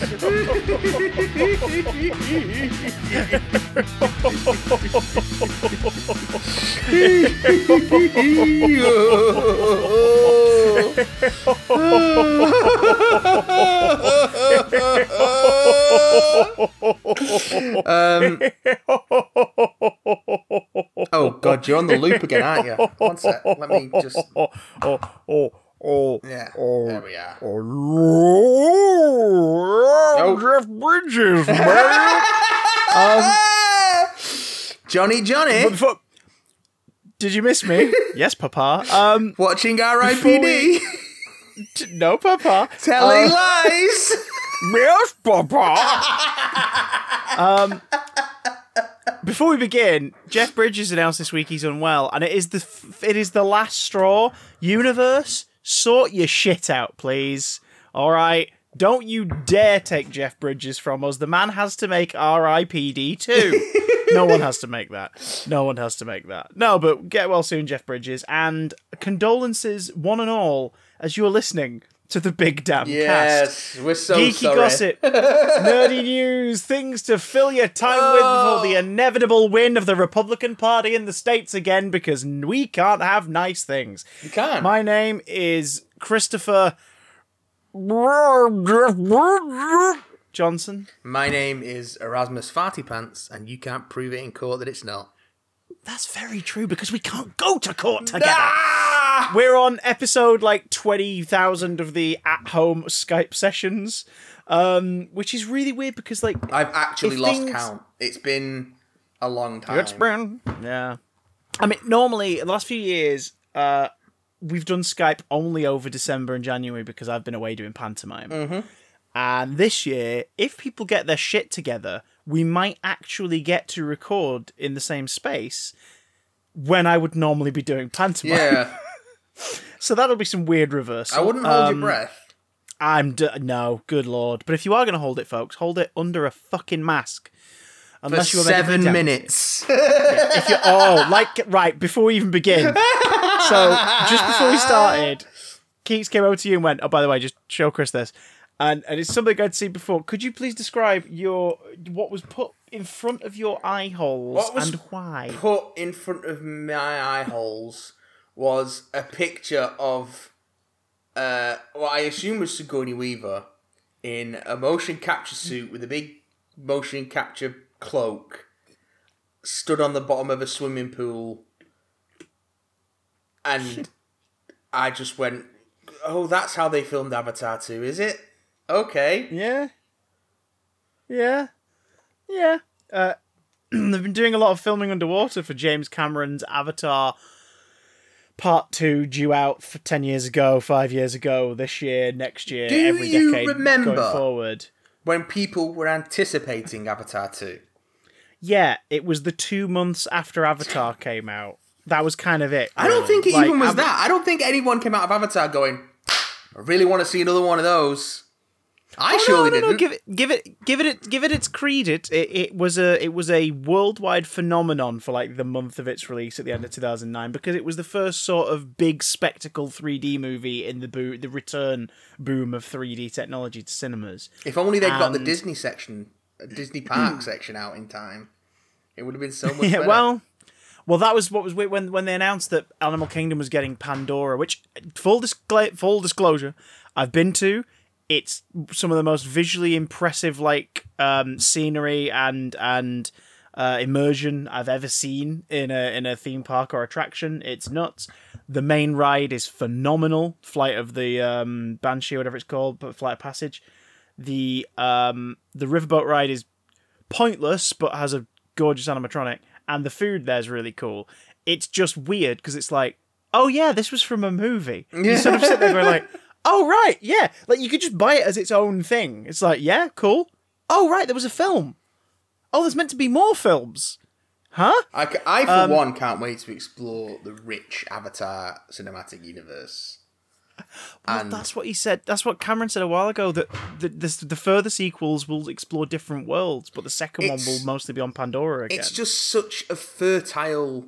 um, oh god, you're on the loop again, aren't you? One sec. Let me just. Oh, oh, oh, oh. Yeah. Oh. There we are. Oh, Jeff Bridges, man. um, Johnny, Johnny, before- did you miss me? yes, Papa. Um, watching Before R.I.P.D. we- t- no, Papa. telling Uh, lies. Yes, Papa. um, before we begin, Jeff Bridges announced this week he's unwell, and it is the f- it is the last straw. Universe, sort your shit out, please. All right. Don't you dare take Jeff Bridges from us. The man has to make R.I.P.D. too. no one has to make that. No one has to make that. No, but get well soon, Jeff Bridges. And condolences, one and all, as you're listening to the big damn cast yes, we're so geeky sorry. gossip, nerdy news, things to fill your time with for the oh. inevitable win of the Republican Party in the states again, because we can't have nice things. You can't. My name is Christopher Johnson. My name is Erasmus Farty Pants, and you can't prove it in court that it's not. That's very true because we can't go to court together. Ah! We're on episode like 20,000 of the at home Skype sessions, um, which is really weird because, like, I've actually lost things- count. It's been a long time. It's been yeah. I mean, normally the last few years, uh, we've done Skype only over December and January because I've been away doing pantomime. Mm-hmm. And this year, if people get their shit together, we might actually get to record in the same space when I would normally be doing pantomime. Yeah, So that'll be some weird reversal. I wouldn't hold Um, your breath. I'm d- no, good lord. But if you are going to hold it, folks, hold it under a fucking mask. For you were making seven minutes. if you're oh like right before we even begin so just before we started keats came over to you and went oh by the way just show chris this and and it's something i'd seen before could you please describe your what was put in front of your eye holes What was- and why Put in front of my eye holes was a picture of uh, what I assume was Sigourney Weaver in a motion capture suit with a big motion capture cloak, stood on the bottom of a swimming pool, and I just went, "Oh, that's how they filmed Avatar 2, is it? Okay." yeah yeah yeah uh they've been doing a lot of filming underwater for james cameron's avatar part two due out for 10 years ago 5 years ago this year next year Do every you decade remember? going forward When people were anticipating Avatar 2. Yeah, it was the two months after Avatar came out. That was kind of it. I don't think it Like, even was Av- that. I don't think anyone came out of Avatar going, I really want to see another one of those. I Oh, surely no, no, no, didn't. give it, give it, give it, give it its credit. It, it was a, it was a worldwide phenomenon for like the month of its release at the end of two thousand nine because it was the first sort of big spectacle three D movie in the bo- the return boom of three D technology to cinemas. if only they'd got the Disney section, uh, Disney Park section out in time, it would have been so much Yeah, better. well, well, that was what was when when they announced that Animal Kingdom was getting Pandora. Which full discla- full disclosure, I've been to. It's some of the most visually impressive like um, scenery and and uh, immersion I've ever seen in a in a theme park or attraction. It's nuts. The main ride is phenomenal. Flight of the um, Banshee, whatever it's called, but Flight of Passage. The um, the riverboat ride is pointless, but has a gorgeous animatronic, and the food there's really cool. It's just weird because it's like, oh yeah, this was from a movie. You sort of sit there going like, oh right, yeah, like you could just buy it as its own thing. It's like, yeah, cool. Oh right, there was a film. Oh, there's meant to be more films. Huh? I, I for um, one, can't wait to explore the rich Avatar cinematic universe. Well, And that's what he said. That's what Cameron said a while ago. That the the, the further sequels will explore different worlds, but the second one will mostly be on Pandora again. it's just such a fertile,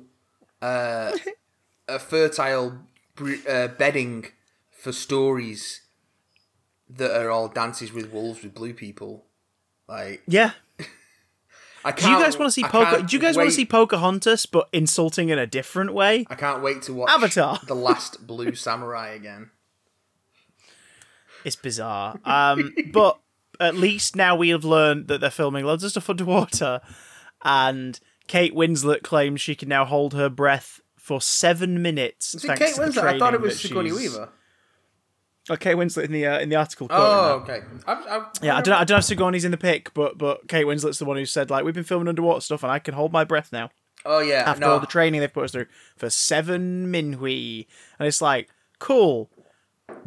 uh, a fertile uh, bedding for stories that are all dances with wolves with blue people. Like Yeah. I Do you guys want to see Poca? Do you guys want to see Pocahontas, but insulting in a different way? I can't wait to watch Avatar. The Last Blue Samurai again. It's bizarre. Um, but at least now we have learned that they're filming loads of stuff underwater, and Kate Winslet claims she can now hold her breath for seven minutes. Is it thanks Kate Winslet? I thought it was Sigourney Weaver. Oh, Kate Winslet in the uh, in the article. Oh, okay. I, I, Yeah, I don't know. I don't if Sigourney's in the pic, but but Kate Winslet's the one who said like we've been filming underwater stuff and I can hold my breath now Oh yeah, after no. all the training they've put us through for seven minhui, and it's like cool.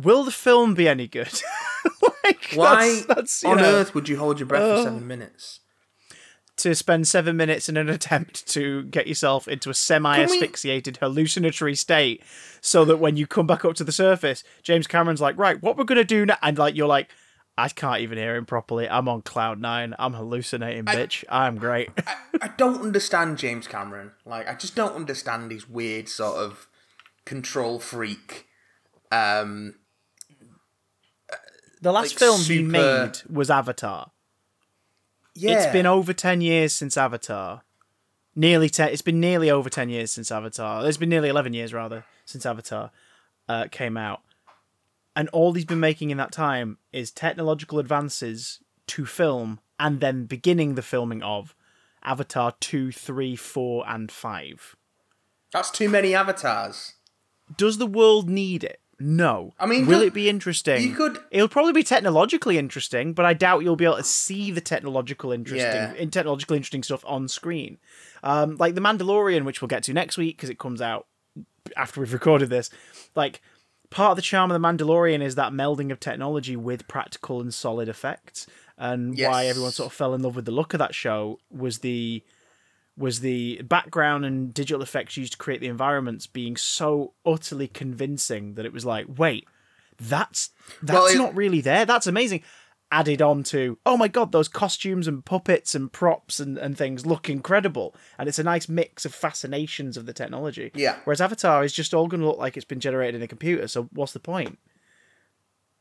Will the film be any good? like, Why that's, that's, on know, earth would you hold your breath for seven minutes? To spend seven minutes in an attempt to get yourself into a semi-asphyxiated hallucinatory state, so that when you come back up to the surface, James Cameron's like, right, what we're gonna do now, and like you're like. I can't even hear him properly. I'm on cloud nine. I'm hallucinating, bitch. I'm great. I don't understand James Cameron. Like, I just don't understand his weird sort of control freak. Um, The last like, film he made was Avatar. Yeah, It's been over ten years since Avatar. Nearly ten. It's been nearly over ten years since Avatar. It's been nearly eleven years rather since Avatar uh, came out, and all he's been making in that time is technological advances to film, and then beginning the filming of Avatar two, three, four, and five. that's too many avatars. Does the world need it? No. I mean, will it be interesting? you could- It'll probably be technologically interesting, but I doubt you'll be able to see the technological interesting, Yeah. in technologically interesting stuff on screen. Um, like the Mandalorian, which we'll get to next week because it comes out after we've recorded this. Like part of the charm of the Mandalorian is that melding of technology with practical and solid effects, and why everyone sort of fell in love with the look of that show was the was the background and digital effects used to create the environments being so utterly convincing that it was like, wait, that's that's Well, it- not really there. That's amazing. Added on to, oh my god, those costumes and puppets and props and, and things look incredible. And it's a nice mix of fascinations of the technology. Yeah. Whereas Avatar is just all going to look like it's been generated in a computer. So what's the point?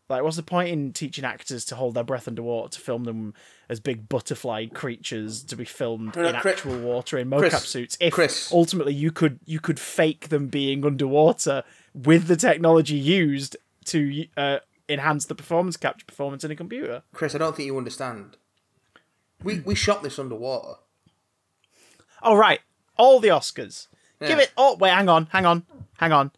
Like, what's the point in teaching actors to hold their breath underwater to film them as big butterfly creatures to be filmed No, in Chris- actual water in mocap Chris- suits? If Chris. ultimately you could you could fake them being underwater with the technology used to uh, enhance the performance capture performance in a computer. Chris, I don't think you understand. We we shot this underwater. All right, all the Oscars. Give it. Oh wait, hang on, hang on, hang on.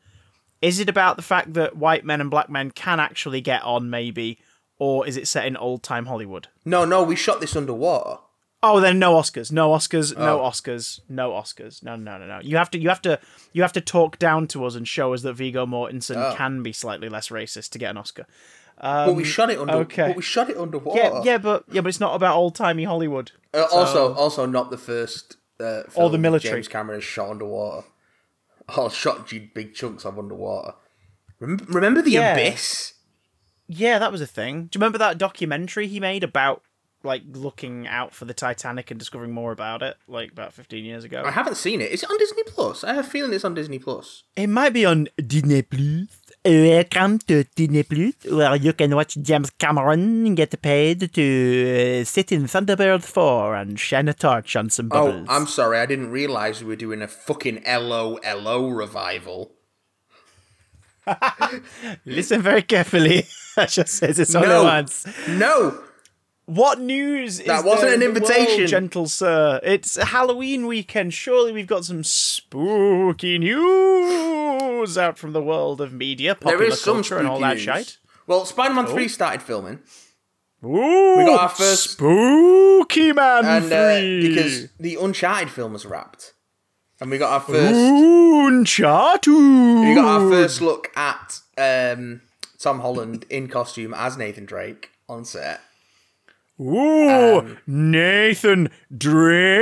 Is it about the fact that white men and black men can actually get on, maybe, or is it set in old time Hollywood? No, no, we shot this underwater. Oh, then no Oscars, no Oscars, no Oh. Oscars, no Oscars. No, no, no, no. You have to, you have to, you have to talk down to us and show us that Viggo Mortensen Oh. can be slightly less racist to get an Oscar. but we shot it under. Um, okay. But we shot it underwater. Yeah, yeah, but yeah, but it's not about old timey Hollywood. Uh, also, also not the first. Uh, film Or the military. James Cameron has shot underwater. Or shot you big chunks of underwater. Remember, remember the Yeah. abyss? Yeah, that was a thing. Do you remember that documentary he made about like looking out for the Titanic and discovering more about it, like about fifteen years ago? I haven't seen it. Is it on Disney Plus? I have a feeling it's on Disney Plus. It might be on Disney Plus. Welcome to Disney Plus, where you can watch James Cameron get paid to uh, sit in Thunderbird 4 and shine a torch on some bubbles. Oh. I'm sorry. I didn't realize we were doing a fucking 'Allo 'Allo revival. Listen very carefully. I just says it's only No. once. No, What news is That wasn't an in the world, invitation. gentle sir? It's Halloween weekend. Surely we've got some spooky news out from the world of media, popular there is some culture, and all that spooky shite. Well, Spider-Man Three started filming, Ooh, got our first- spooky man and uh, because the Uncharted film was wrapped, and we got our first. Uncharted. We got our first look at um, Tom Holland in costume as Nathan Drake on set. Ooh, um, Nathan Drave.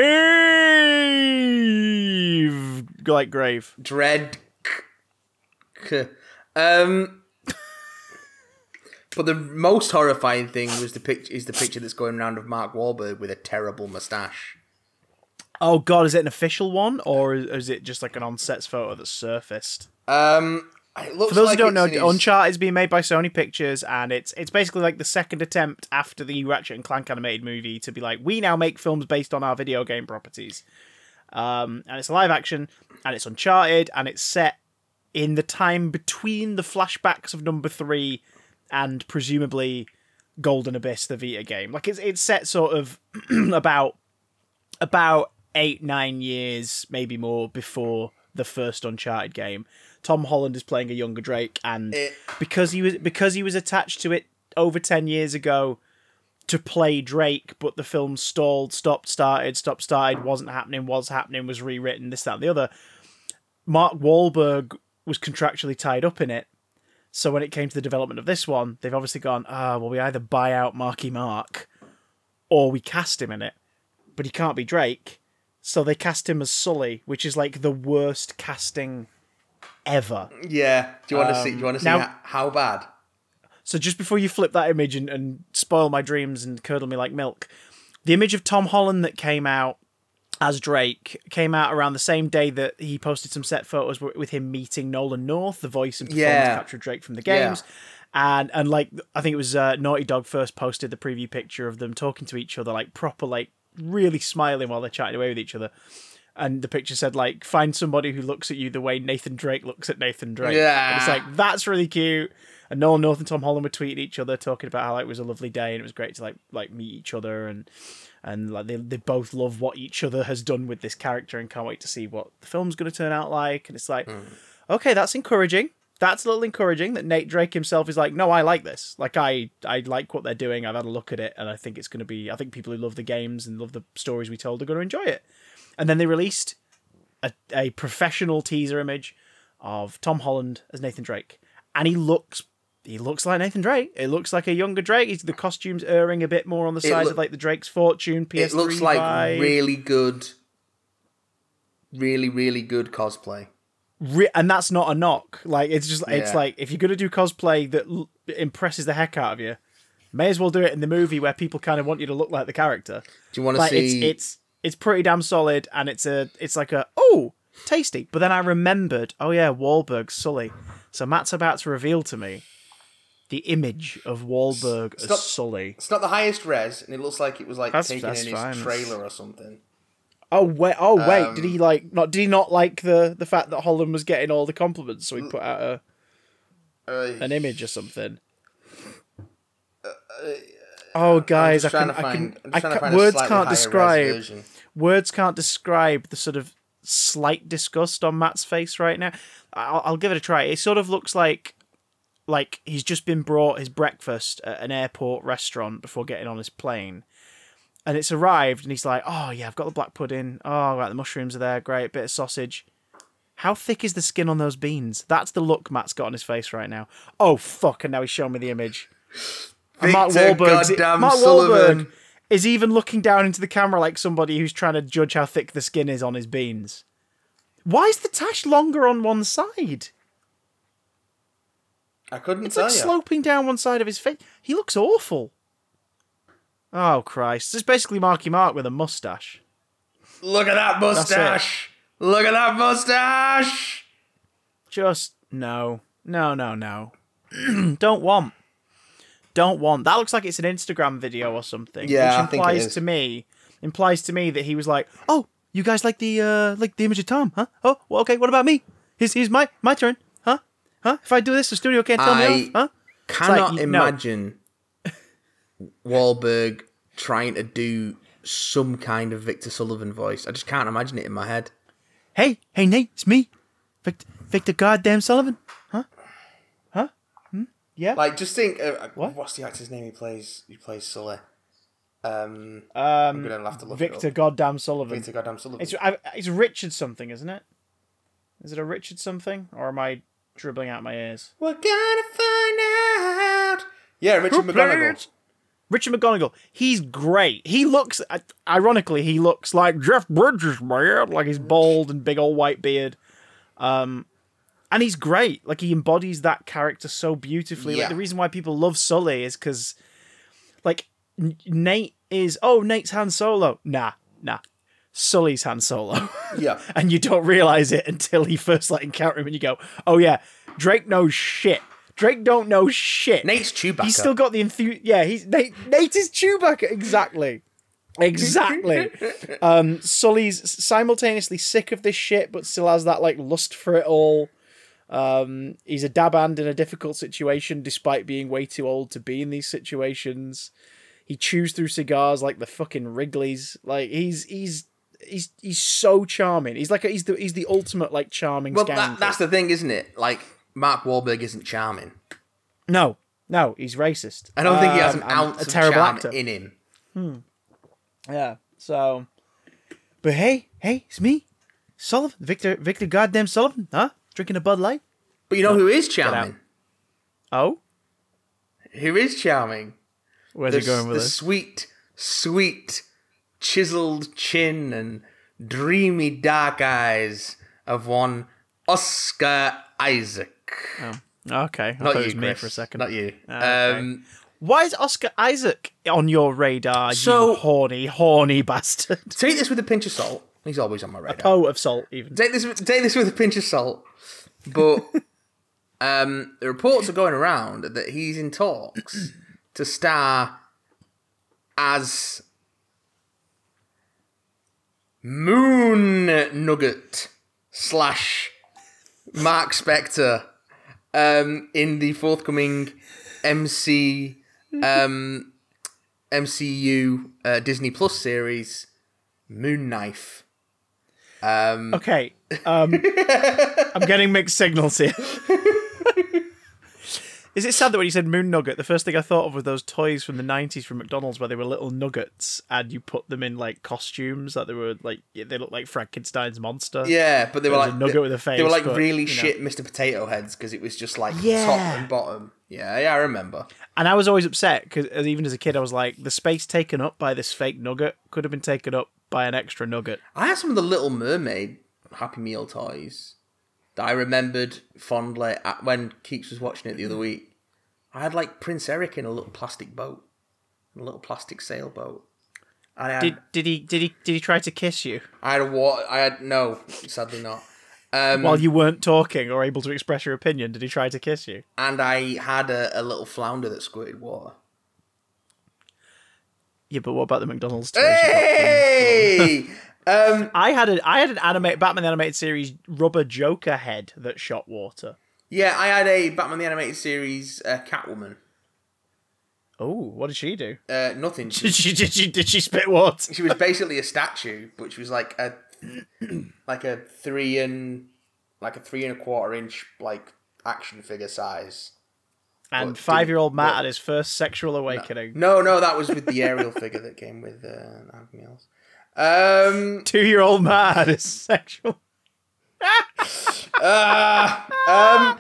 Like grave. Dread. Um, but the most horrifying thing was the picture is the picture that's going around of Mark Wahlberg with a terrible mustache. Oh god, is it an official one or is, is it just like an on-sets photo that surfaced? Um, It looks For those like who don't know, Uncharted is being made by Sony Pictures, and it's it's basically like the second attempt after the Ratchet and Clank animated movie to be like, we now make films based on our video game properties. Um, and it's a live action, and it's Uncharted, and it's set in the time between the flashbacks of number three and presumably Golden Abyss, the Vita game. Like it's it's set sort of about about eight nine years, maybe more before the first Uncharted game. Tom Holland is playing a younger Drake, and It- because he was because he was attached to it over ten years ago to play Drake, but the film stalled, stopped, started, stopped, started, wasn't happening, was happening, was rewritten, this, that, and the other. Mark Wahlberg was contractually tied up in it. So when it came to the development of this one, they've obviously gone, ah, well, we either buy out Marky Mark or we cast him in it. But he can't be Drake. So they cast him as Sully, which is like the worst casting ever. Yeah. Do you want to see? Do you want to see now- how, how bad? So just before you flip that image and, and spoil my dreams and curdle me like milk, the image of Tom Holland that came out as Drake came out around the same day that he posted some set photos with him meeting Nolan North, the voice and performance Yeah. capture Drake from the Yeah. games. And and like I think it was uh, Naughty Dog first posted the preview picture of them talking to each other, like proper, like really smiling while they're chatting away with each other. And the picture said like, find somebody who looks at you the way Nathan Drake looks at Nathan Drake. And it's like that's really cute. And Nolan North and Tom Holland were tweeting each other, talking about how like, it was a lovely day and it was great to like like meet each other and and like they, they both love what each other has done with this character and can't wait to see what the film's going to turn out like. And it's like, hmm. okay, that's encouraging. That's a little encouraging that Nate Drake himself is like, no, I like this. Like I I like what they're doing. I've had a look at it and I think it's going to be. I think people who love the games and love the stories we told are going to enjoy it. And then they released a, a professional teaser image of Tom Holland as Nathan Drake, and he looks he looks like Nathan Drake. It looks like a younger Drake. He's the costumes erring a bit more on the sides loo- of like the Drake's Fortune PS3 It looks like vibe. really good, really really good cosplay. Re- and that's not a knock. Like it's just it's like if you're gonna do cosplay that l- impresses the heck out of you, may as well do it in the movie where people kind of want you to look like the character. Do you want to Like see? it's it's it's pretty damn solid, and it's a it's like a oh tasty. But then I remembered, oh yeah, Wahlberg Sully. So Matt's about to reveal to me the image of Wahlberg as not- Sully. It's not the highest res, and it looks like it was like That's- taken that's in his fine. trailer or something. Oh wait, oh wait, did Um, he like not? Did he not like the the fact that Holland was getting all the compliments, so he put out a, Uh, an image or something? Oh, guys, I I'm just trying can, I can, I'm I just trying to can, words can't describe. Words can't describe the sort of slight disgust on Matt's face right now. I'll, I'll give it a try. It sort of looks like like he's just been brought his breakfast at an airport restaurant before getting on his plane. And it's arrived, and he's like, "Oh yeah, I've got the black pudding. Oh right, the mushrooms are there. Great, bit of sausage. How thick is the skin on those beans? That's the look Matt's got on his face right now. Oh fuck! And now he's showing me the image. Victor Wahlberg's goddamn Mark Sullivan. Wahlberg is even looking down into the camera like somebody who's trying to judge how thick the skin is on his beans. Why is the tash longer on one side? I couldn't tell. It's tell like you. sloping down one side of his face. He looks awful. Oh Christ! This is basically Marky Mark with a mustache. Look at that mustache! Look at that mustache! Just no, no, no, no. Don't want. Don't want. That looks like it's an Instagram video or something. Yeah, which implies to me implies to me that he was like, "Oh, you guys like the uh like the image of Tom, huh? Oh, well, okay. What about me? Here's here's my my turn, huh? Huh? If I do this, the studio can't tell me off, huh? Cannot no. imagine Wahlberg trying to do some kind of Victor Sullivan voice. I just can't imagine it in my head. Hey, hey, Nate, it's me, Victor, Victor Goddamn Sullivan? Yeah. Like, just think, uh, What? what's the actor's name? He plays. He plays Sully. Um, um I'm gonna have to look Victor. Goddamn Sullivan. Victor goddamn Sullivan. It's I, it's Richard something, isn't it? Is it a Richard something, or am I dribbling out my ears? We're gonna find out. Yeah, Richard McGonagle. Richard McGonagle. He's great. He looks, uh, ironically, he looks like Jeff Bridges, man. Like he's bald and big old white beard. Um, and he's great. Like he embodies that character so beautifully. Like the reason why people love Sully is because, like, Nate is oh Nate's Han Solo. Nah, nah. Sully's Han Solo. Yeah. and you don't realize it until you first like encounter him and you go, "Oh yeah, Drake knows shit. Drake don't know shit. Nate's Chewbacca. He's still got the enthusiasm. Yeah, he's Nate. Nate is Chewbacca. Exactly. Exactly. um, Sully's simultaneously sick of this shit, but still has that like lust for it all. Um, he's a dab hand in a difficult situation, despite being way too old to be in these situations. He chews through cigars like the fucking Wrigley's. Like he's he's he's he's so charming. He's like a, he's the he's the ultimate like charming. well, that, that's the thing, isn't it? Like Mark Wahlberg isn't charming. no, no, he's racist. I don't think he has Um, an and ounce a of terrible charm actor. in him. Yeah. So, but hey, hey, it's me, Sullivan, Victor, Victor, goddamn Sullivan, huh? Drinking a Bud Light. But you know who is charming? Oh, Who is charming? where's the, he going with the this? sweet, sweet, chiseled chin and dreamy dark eyes of one Oscar Isaac. Okay, I Not thought it you, was me for a second. Not you. okay. Um, Why is Oscar Isaac on your radar? So- you horny, horny bastard. take this with a pinch of salt. He's always on my radar. A Coat of salt, even. Take this. with- Take this with a pinch of salt. But um, the reports are going around that he's in talks to star as Moon Nugget slash Mark Spector um, in the forthcoming MC um, MCU uh, Disney Plus series Moon Knife. Um, Okay, um, I'm getting mixed signals here. Is it sad that when you said moon nugget, the first thing I thought of were those toys from the '90s from McDonald's, where they were little nuggets, and you put them in like costumes, that they were like they looked like Frankenstein's monster. Yeah, but they were like nugget they, with a face. they were like but, really you know. shit Mr. Potato Heads because it was just like Yeah. top and bottom. Yeah, yeah, I remember. And I was always upset because even as a kid, I was like, the space taken up by this fake nugget could have been taken up by an extra nugget. I had some of the Little Mermaid Happy Meal toys that I remembered fondly when Keeks was watching it the other week. I had like Prince Eric in a little plastic boat, a little plastic sailboat. I had, Did did he did he did he try to kiss you I had a? I had no, sadly not. Um, while you weren't talking or able to express your opinion? Did he try to kiss you? and I had a, a little flounder that squirted water. Yeah, but what about the McDonald's toys? you got from- Hey, um, I had a I had an anime Batman the animated series rubber Joker head that shot water. Yeah, I had a Batman the Animated Series uh, Catwoman. Oh, what did she do? Uh, nothing. Did She, she did she did she spit water? she was basically a statue, which was like a like a three and like a three and a quarter inch like action figure size. And five year old Matt had his first sexual awakening. No, no, that was with the aerial figure that came with uh, everything else. Um, Two year old Matt had his sexual uh, um.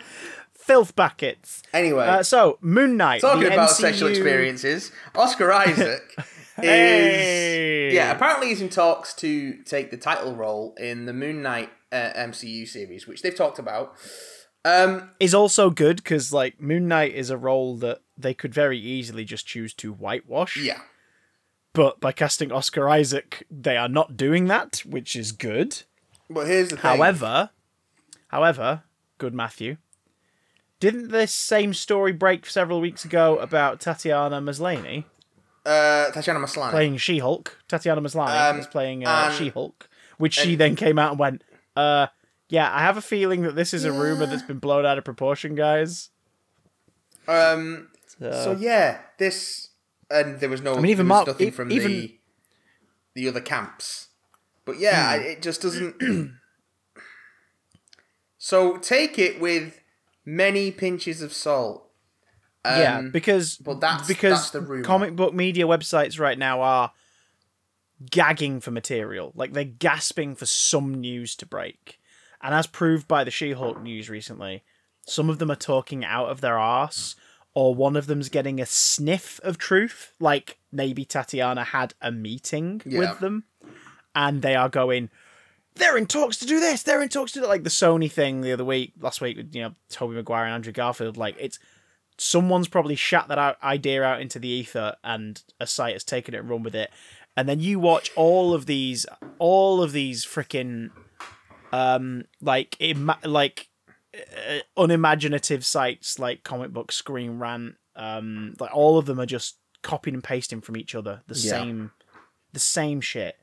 filth buckets. Anyway, Uh, so Moon Knight. talking about MCU sexual experiences, Oscar Isaac is Hey. yeah. Apparently, he's in talks to take the title role in the Moon Knight uh, MCU series, which they've talked about. Um, is also good because like Moon Knight is a role that they could very easily just choose to whitewash. yeah, But by casting Oscar Isaac, they are not doing that, which is good. but here's the thing. However, however, good Matthew. Didn't this same story break several weeks ago about Tatiana Maslany uh, Tatiana Maslany. playing She-Hulk? Tatiana Maslany Um, was playing uh, and- She-Hulk, which she then came out and went, uh, yeah, I have a feeling that this is a rumor that's been blown out of proportion, guys. Um, So, so yeah, this and there was no. I mean, even there Mark- nothing e- from even- the the other camps, but yeah, Hmm. it just doesn't. so take it with many pinches of salt. Um, yeah, because but that's- because that's comic book media websites right now are gagging for material. Like they're gasping for some news to break. And as proved by the She-Hulk news recently, some of them are talking out of their arse, or one of them's getting a sniff of truth, like maybe Tatiana had a meeting Yeah. with them, and they are going, they're in talks to do this, they're in talks to do like the Sony thing the other week, last week with you know Tobey Maguire and Andrew Garfield. Like it's someone's probably shat that out, idea out into the ether, and a site has taken it and run with it. And then you watch all of these, all of these freaking, um, like ima- like uh, unimaginative sites like comic book screen rant um like all of them are just copying and pasting from each other the Yeah. same the same shit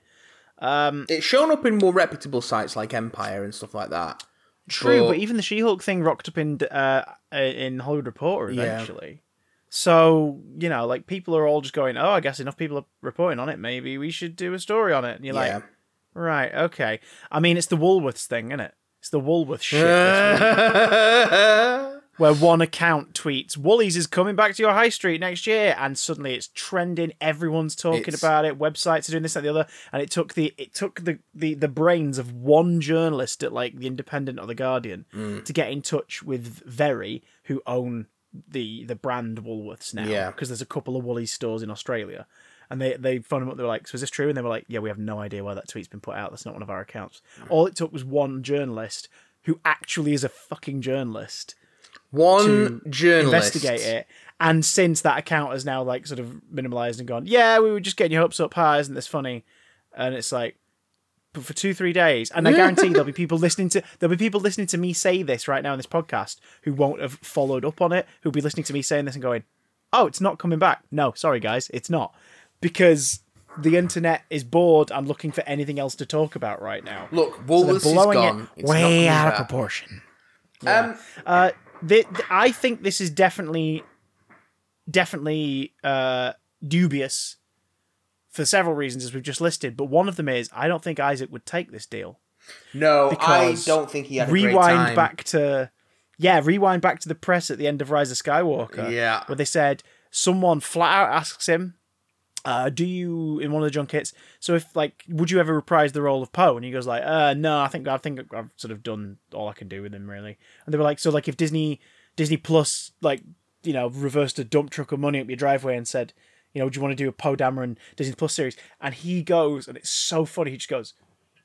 um It's shown up in more reputable sites like Empire and stuff like that. True But- but, even the she-hulk thing rocked up in uh in hollywood reporter Yeah. eventually so you know like people are all just going oh i guess enough people are reporting on it maybe we should do a story on it and you're Yeah. like right okay i mean it's the woolworths thing isn't it it's the woolworths shit. where one account tweets Woolies is coming back to your high street next year, and suddenly it's trending. Everyone's talking It's- about it. Websites are doing this and the other, and it took the it took the the, the brains of one journalist at like the Independent or the Guardian Mm. to get in touch with Very, who own the the brand Woolworths now. Yeah. because there's a couple of Woolies stores in Australia. And they, they phoned them up. They were like, "So is this true?" And they were like, "Yeah, we have no idea why that tweet's been put out. That's not one of our accounts." All it took was one journalist who actually is a fucking journalist One journalist investigate it. And since that account has now like sort of minimalized and gone, yeah, we were just getting your hopes up high, isn't this funny? And it's like, but for two, three days, and I guarantee there'll be people listening to there'll be people listening to me say this right now in this podcast who won't have followed up on it, who'll be listening to me saying this and going, oh, it's not coming back. No, sorry guys, it's not because the internet is bored and looking for anything else to talk about right now. Look, So Woolworths they're blowing is gone. it It's way out of proportion. Um, Uh, th- th- I think this is definitely, definitely uh, dubious for several reasons, as we've just listed. But one of them is I don't think Isaac would take this deal. no, I because don't think he had a great rewind back to, yeah, rewind back to the press at the end of Rise of Skywalker, Yeah. where they said someone flat out asks him. Uh, do you in one of the junkets? So if like, would you ever reprise the role of Poe? And he goes like, uh, no, I think I think I've sort of done all I can do with him really. And they were like, so like if Disney Disney Plus like you know reversed a dump truck of money up your driveway and said, you know, do you want to do a Poe Dameron Disney Plus series? And he goes, and it's so funny. He just goes,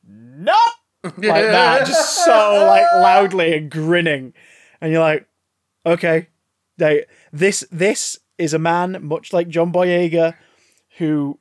no, like that, just so like loudly and grinning, and you're like, okay, they this this is a man much like John Boyega, who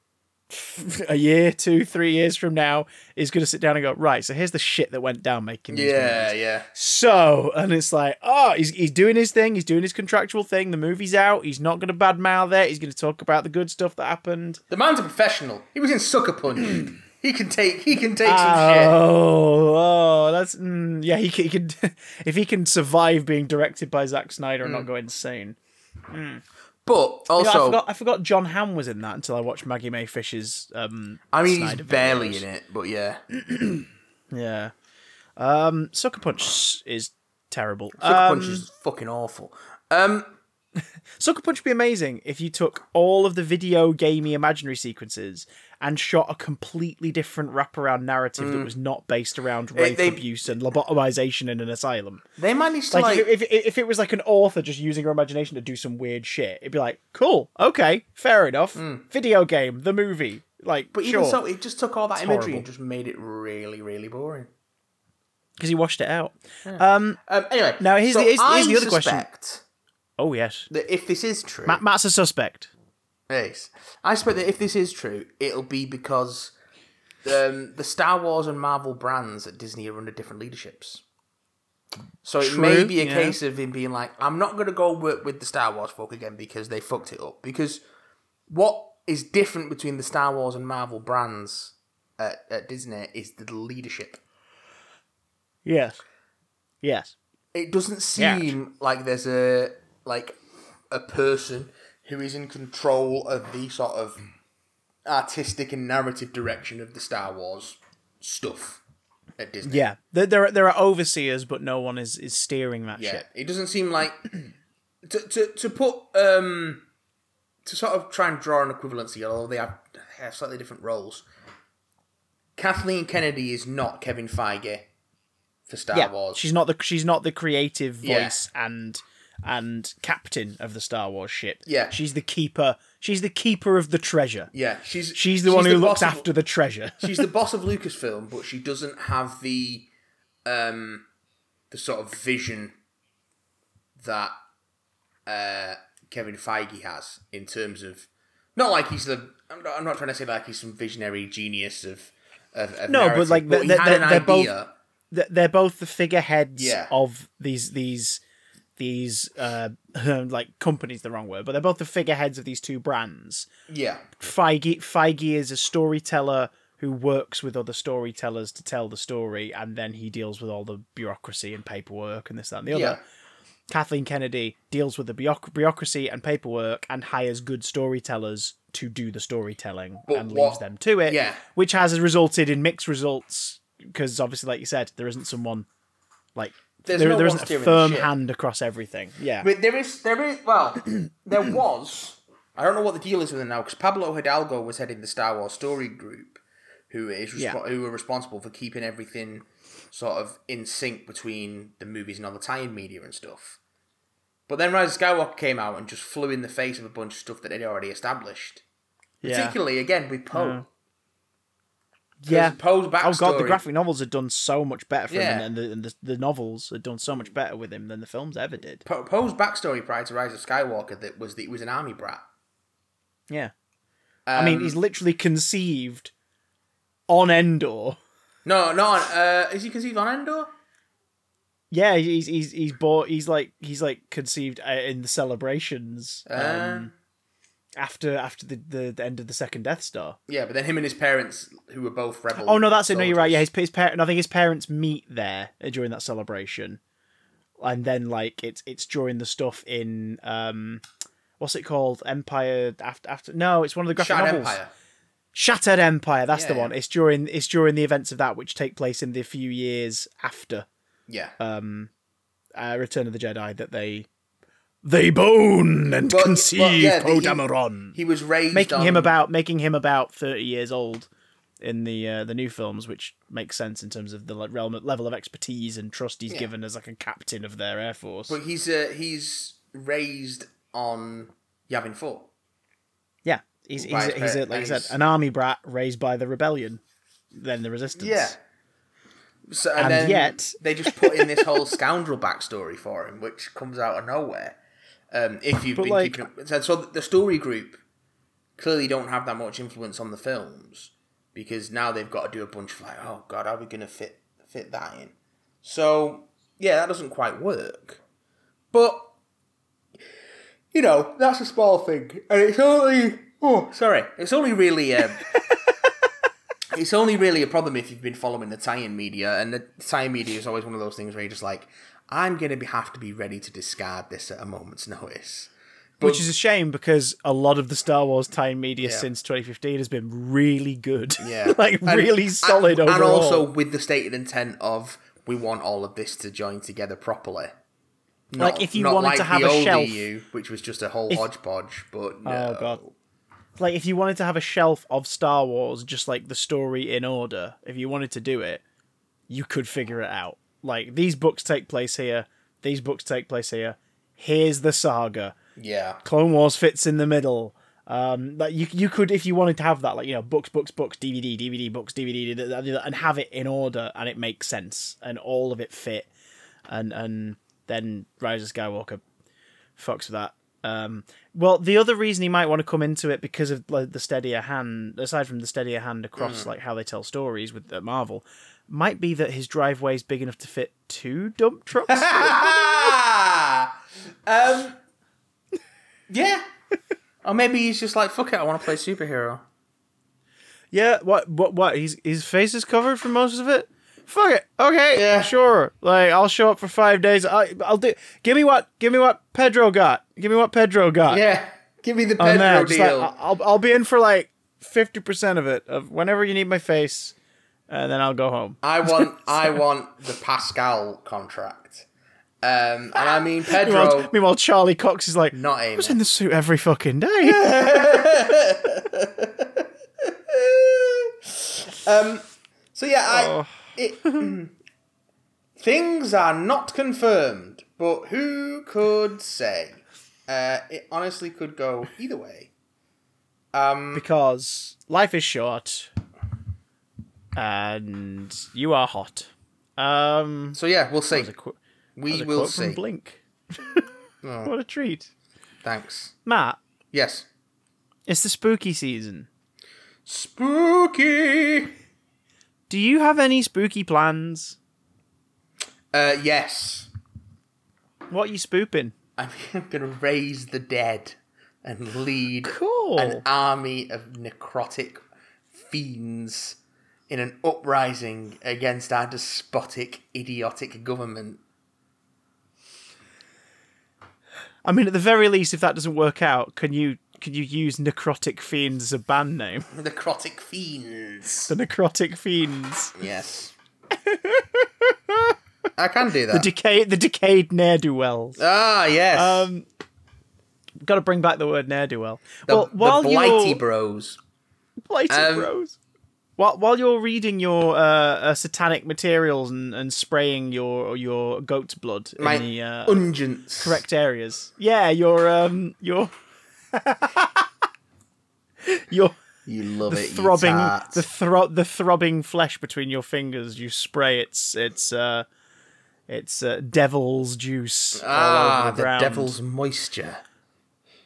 a year, two, three years from now is going to sit down and go, right. So here's the shit that went down making these Yeah, movies. yeah. So, and it's like, oh, he's, he's doing his thing. He's doing his contractual thing. The movie's out. He's not going to badmouth it. He's going to talk about the good stuff that happened. The man's a professional. He was in Sucker Punch. he can take. He can take some shit. Oh, oh, that's mm, yeah. He can, he can if he can survive being directed by Zack Snyder and not go insane. But You know, also, I forgot. I forgot Jon Hamm was in that until I watched Maggie Mae Fish's. Um, I mean, he's barely videos. in it, but yeah. Yeah. Um, Sucker Punch is terrible. Sucker Um, Punch is fucking awful. Um, Sucker Punch would be amazing if you took all of the video gamey imaginary sequences and shot a completely different wraparound narrative that was not based around rape, they- abuse, and lobotomization in an asylum. they managed to Like, like. if, if if it was like an author just using her imagination to do some weird shit, it'd be like, cool, okay, fair enough. Video game, the movie, like, but sure, even so, it just took all that It's imagery horrible. and just made it really, really boring. because he washed it out. Um, Um, anyway, Now, here's so the- here's- here's the other question. oh yes, That if this is true, Matt, Matt's a suspect. Yes. I suspect that if this is true, it'll be because um, the Star Wars and Marvel brands at Disney are under different leaderships. So it may be a yeah. case of him being like, I'm not going to go work with the Star Wars folk again because they fucked it up. Because what is different between the Star Wars and Marvel brands at, at Disney is the leadership. Yes, yes. it doesn't Yeah. seem like there's a like a person who is in control of the sort of artistic and narrative direction of the Star Wars stuff at Disney. Yeah, there there are, there are overseers, but no one is is steering that Yeah, shit. it doesn't seem like to to to put um to sort of try and draw an equivalency, although they have, they have slightly different roles. Kathleen Kennedy is not Kevin Feige for Star Yeah, Wars. she's not the she's not the creative Yeah. voice and and captain of the Star Wars ship. Yeah. she's the keeper. She's the keeper of the treasure. yeah, she's She's the one who looks of- after the treasure. she's the boss of Lucasfilm, but she doesn't have the um the sort of vision that uh Kevin Feige has in terms of not like he's the I'm not, I'm not trying to say like he's some visionary genius of of, of No, but, like, but they- he they- had an they're both- they're both the figureheads Yeah. of these these these uh like companies the wrong word but they're both the figureheads of these two brands Yeah. feige feige is a storyteller who works with other storytellers to tell the story and then he deals with all the bureaucracy and paperwork and this that and the other Yeah. kathleen kennedy deals with the bureaucracy and paperwork and hires good storytellers to do the storytelling But and what- leaves them to it Yeah. which has resulted in mixed results because obviously like you said there isn't someone like There's there, no there isn't a firm hand across everything yeah But there is, there is, well, there was. I don't know what the deal is with it now because Pablo Hidalgo was heading the Star Wars story group, who is respo- Yeah. who were responsible for keeping everything sort of in sync between the movies and all the tie-in media and stuff. But then Rise of Skywalker came out and just flew in the face of a bunch of stuff that they'd already established. yeah Particularly again with Poe. Yeah Poe's Oh god, the graphic novels had done so much better for Yeah. him, and, the, and the the novels had done so much better with him than the films ever did. Po- Poe's backstory prior to Rise of Skywalker that was that he was an army brat. Yeah, I mean, Um, he's literally conceived on Endor. no, no. Uh, is he conceived on Endor? Yeah, he's he's he's bought. He's like he's like conceived uh, in the celebrations um, Uh, after after the, the the end of the second Death Star. Yeah, but then him and his parents, who were both rebel. Oh no, that's it. No, you're right. Yeah, his his parents. I think his parents meet there during that celebration, and then like it's it's during the stuff in um, what's it called? Empire after after. No, it's one of the graphic Shattered novels. Empire. Shattered Empire. That's the Yeah. one. It's during it's during the events of that which take place in the few years after Yeah, um, uh, Return of the Jedi that they they bone and Well, conceive well, yeah, Poe he- Dameron, he was raised making on, him about making him about thirty years old in the uh, the new films, which makes sense in terms of the like, realm, level of expertise and trust he's Yeah. given as like a captain of their air force. But he's uh, he's raised on Yavin Four. yeah, he's By he's, he's, a, like I said, an army brat raised by the rebellion, then the resistance. Yeah. So and, And then yet- they just put in this whole scoundrel backstory for him, which comes out of nowhere. Um, if you've But, been like- keeping up, so, the story group clearly don't have that much influence on the films because now they've got to do a bunch of like, oh god, are we gonna fit fit that in? So yeah, that doesn't quite work. But you know, that's a small thing, and it's only oh sorry, it's only really. Um, it's only really a problem if you've been following the tie-in media, and the tie-in media is always one of those things where you're just like, I'm gonna have to be ready to discard this at a moment's notice. Which is a shame because a lot of the Star Wars time media Yeah. since 2015 has been really good. Yeah, like And- really solid and, overall. and also with the stated intent of we want all of this to join together properly. Not, Like, if you wanted like to have the a shelf- EU, which was just a whole If- hodgepodge, but oh, no. Oh, God. like if you wanted to have a shelf of Star Wars, just like the story in order, if you wanted to do it, you could figure it out. Like these books take place here, these books take place here. Here's the saga. Yeah, Clone Wars fits in the middle. Um, like you you could if you wanted to have that, like you know, books, books, books, DVD, DVD, books, DVD, and have it in order, and it makes sense, and all of it fit, and and then Rise of Skywalker fucks with that. Um, well, the other reason he might want to come into it because of like, the steadier hand, aside from the steadier hand across like how they tell stories with uh, Marvel, might be that his driveway is big enough to fit two dump trucks. um, yeah. or maybe he's just like, fuck it, I want to play superhero. Yeah, what what what? He's his face is covered for most of it. Fuck it. Okay, Yeah. sure. Like I'll show up for five days. I, I'll do. Give me what? Give me what Pedro got. Give me what Pedro got. Yeah, give me the on Pedro. Just like, deal. I'll I'll be in for like fifty percent of it of whenever you need my face, and then I'll go home. I want, I want the Pascal contract. Um, and I mean Meanwhile, Pedro, meanwhile, Charlie Cox is like, not I was in the suit every fucking day. um, so yeah, I, Oh. it, things are not confirmed, but who could say? Uh, it honestly could go either way. Um, because life is short, and you are hot. Um, so yeah, we'll see. that was a qu- We will see. Blink. Oh, What a treat, thanks. Matt. Yes. It's the spooky season. Spooky. Do you have any spooky plans? Uh, yes. What are you spooping? I'm gonna raise the dead and lead Cool. an army of necrotic fiends in an uprising against our despotic, idiotic government. I mean, at the very least, if that doesn't work out, can you can you use Necrotic Fiends as a band name? Necrotic fiends. The Necrotic Fiends. Yes. I can do The that. decay the decayed ne'er do wells. ah, yes. Um, got to bring back the word ne'er do well. the, Well, while the blighty you're bros. blighty um, bros. While, while you're reading your uh, uh, satanic materials and, and spraying your your goat's blood in My the uh, unguents. correct areas, yeah, your um your your You love the it, throbbing the thro- the throbbing flesh between your fingers. You spray its its uh its uh, devil's juice ah, the, the devil's moisture.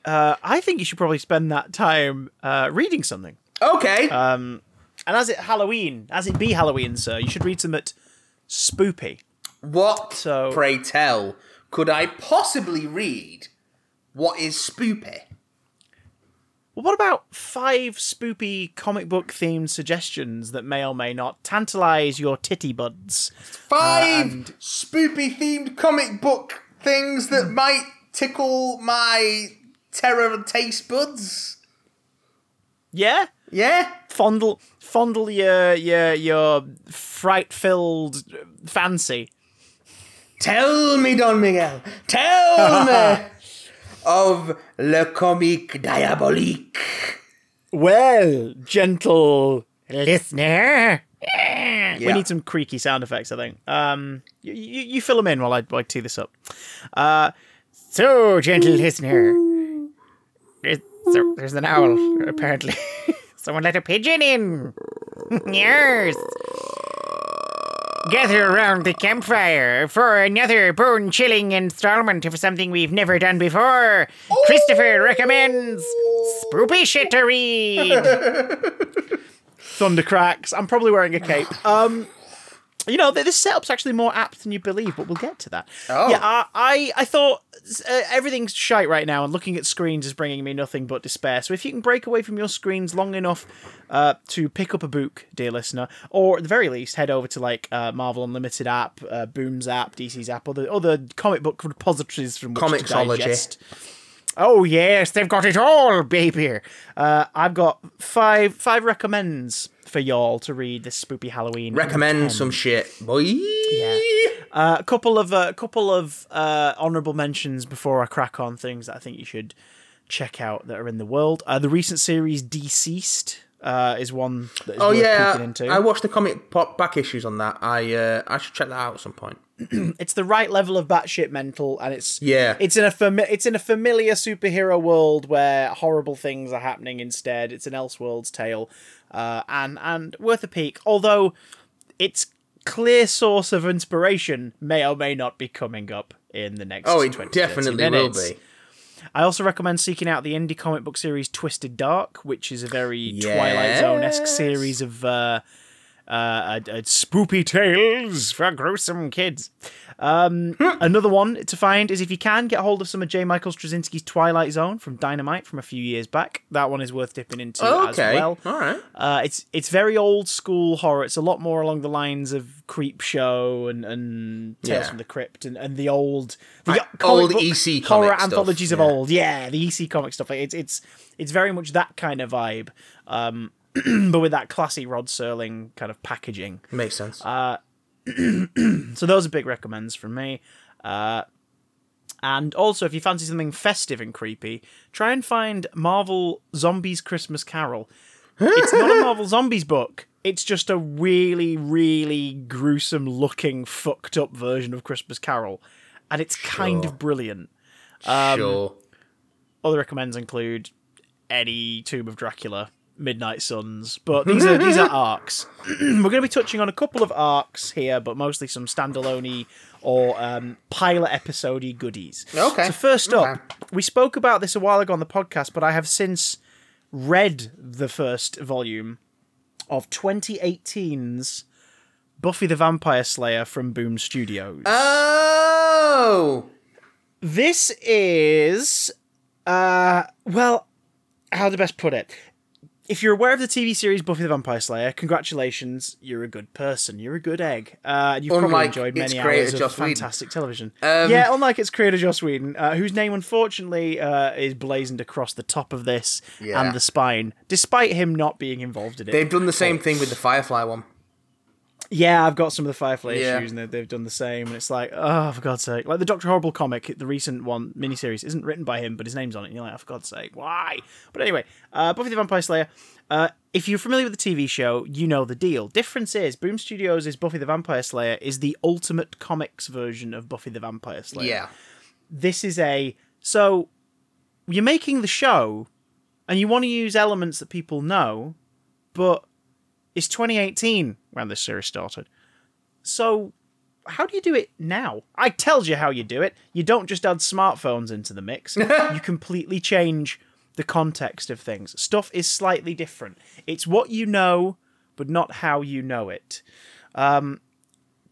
Uh, I think you should probably spend that time uh, reading something. Okay. Um, and as it Halloween, as it be Halloween, sir, you should read some at Spoopy. what, so- pray tell, could I possibly read? What is spoopy? Well, what about five spoopy comic book themed suggestions that may or may not tantalize your titty buds? Five uh, and- spoopy themed comic book things that might tickle my terror taste buds. Yeah, Yeah? fondle fondle your your your fright filled fancy. Tell me, Don Miguel. Tell me of Le Comique Diabolique. Well, gentle listener. Yeah. We need some creaky sound effects, I think. Um, you, you, you fill them in while I, while I tee this up. Uh, so, gentle listener, there's, there- there's an owl, apparently. Someone let a pigeon in. yes. Gather around the campfire for another bone chilling installment of something we've never done before. Christopher recommends Spoopy Shit to read. Thunder cracks. I'm probably wearing a cape. Um, you know, this setup's actually more apt than you believe, but we'll get to that. Oh. Yeah, I, I, I thought uh, everything's shite right now, and looking at screens is bringing me nothing but despair. So if you can break away from your screens long enough uh, to pick up a book, dear listener, or at the very least head over to like uh, Marvel Unlimited app, uh, Boom's app, DC's app, other other comic book repositories from which to Comixology. digest. Oh yes, they've got it all, baby. Uh, I've got five five recommends for y'all to read this spoopy Halloween. Recommend some shit, boy. Yeah. Uh, a couple of a couple of uh, honorable mentions before I crack on things that I think you should check out that are in the world. Uh, the recent series DCeased uh, is one that is Oh yeah, into. I watched the comic pop back issues on that. I uh, I should check that out at some point. it's the right level of batshit mental, and it's Yeah. it's in a fami- it's in a familiar superhero world where horrible things are happening instead. It's an Elseworlds tale, uh, and and worth a peek. Although its clear source of inspiration may or may not be coming up in the next. Oh, it 20, definitely will be. I also recommend seeking out the indie comic book series Twisted Dark, which is a very Twilight Zone esque series of uh, uh, uh, uh, spoopy tales for gruesome kids. Um, another one to find is if you can get hold of some of J. Michael Straczynski's Twilight Zone from Dynamite from a few years back. That one is worth dipping into as okay, well. all right. Uh, it's it's very old school horror. It's a lot more along the lines of Creep Show and, and Tales Yeah. from the Crypt and, and the old the old EC horror stuff, anthologies of yeah. old. Yeah, the EC comic stuff. Like it's it's it's very much that kind of vibe, um, but with that classy Rod Serling kind of packaging. Makes sense. Uh, So those are big recommends from me. Uh, and also, if you fancy something festive and creepy, try and find Marvel Zombies Christmas Carol. it's not a Marvel Zombies book. It's just a really, really gruesome looking, fucked up version of Christmas Carol. And it's kind of brilliant. sure. Other recommends include any Tomb of Dracula, Midnight Suns, but these are these are arcs. We're going to be touching on a couple of arcs here, but mostly some standalone or um, pilot episode goodies. Okay. So first up, Okay. we spoke about this a while ago on the podcast, but I have since read the first volume of 2018's Buffy the Vampire Slayer from Boom Studios. Oh, This is, uh, well, how to best put it? If you're aware of the TV series Buffy the Vampire Slayer, congratulations, you're a good person. You're a good egg. Uh, and you've probably enjoyed many hours of Joss Whedon. fantastic television. Um, yeah, unlike its creator, Joss Whedon, uh, whose name unfortunately uh, is blazoned across the top of this Yeah. and the spine, despite him not being involved in it. they've done the same thing with the Firefly one. Yeah, I've got some of the Firefly Yeah. issues, and they've, done the same. And it's like, oh, for God's sake! Like the Doctor Horrible comic, the recent one miniseries, isn't written by him, but his name's on it. And you're like, oh, for God's sake, why? But anyway, uh, Buffy the Vampire Slayer. Uh, if you're familiar with the TV show, you know the deal. Difference is, Boom Studios' is Buffy the Vampire Slayer is the ultimate comics version of Buffy the Vampire Slayer Yeah, this is a so you're making the show and you want to use elements that people know but it's 2018 when this series started. So how do you do it now? I tells you how you do it. You don't just add smartphones into the mix. You completely change the context of things. Stuff is slightly different. It's what you know but not how you know it.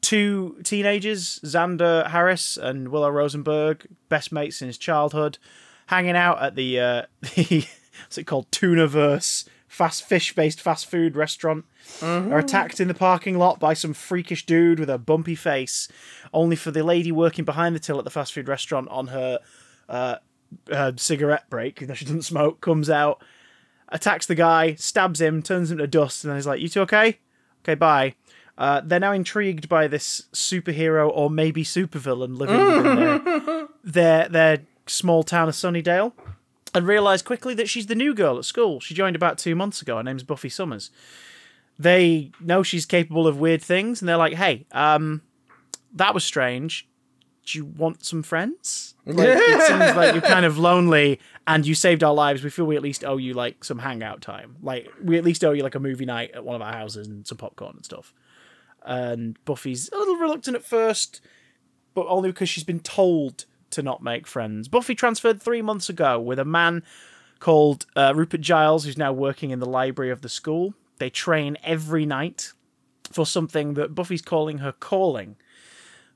Two teenagers, Xander Harris and Willow Rosenberg, best mates since childhood, hanging out at the uh, the what's it called? Tunaverse fast fish based fast food restaurant. Are attacked in the parking lot by some freakish dude with a bumpy face, only for the lady working behind the till at the fast food restaurant on her uh, uh, cigarette break, even though she doesn't smoke, comes out, attacks the guy, stabs him, turns him to dust, and then he's like, "You two okay? Okay, bye." Uh, they're now intrigued by this superhero or maybe supervillain living in their, their their small town of Sunnydale, and realise quickly that she's the new girl at school. She joined about two months ago. Her name's Buffy Summers. They know she's capable of weird things, and they're like, "Hey, um, that was strange. Do you want some friends? Like, it seems like you're kind of lonely, and you saved our lives. We feel we at least owe you like some hangout time. Like we at least owe you like a movie night at one of our houses and some popcorn and stuff." And Buffy's a little reluctant at first, but only because she's been told to not make friends. Buffy transferred three months ago with a man called uh, Rupert Giles, who's now working in the library of the school. They train every night for something that Buffy's calling her calling,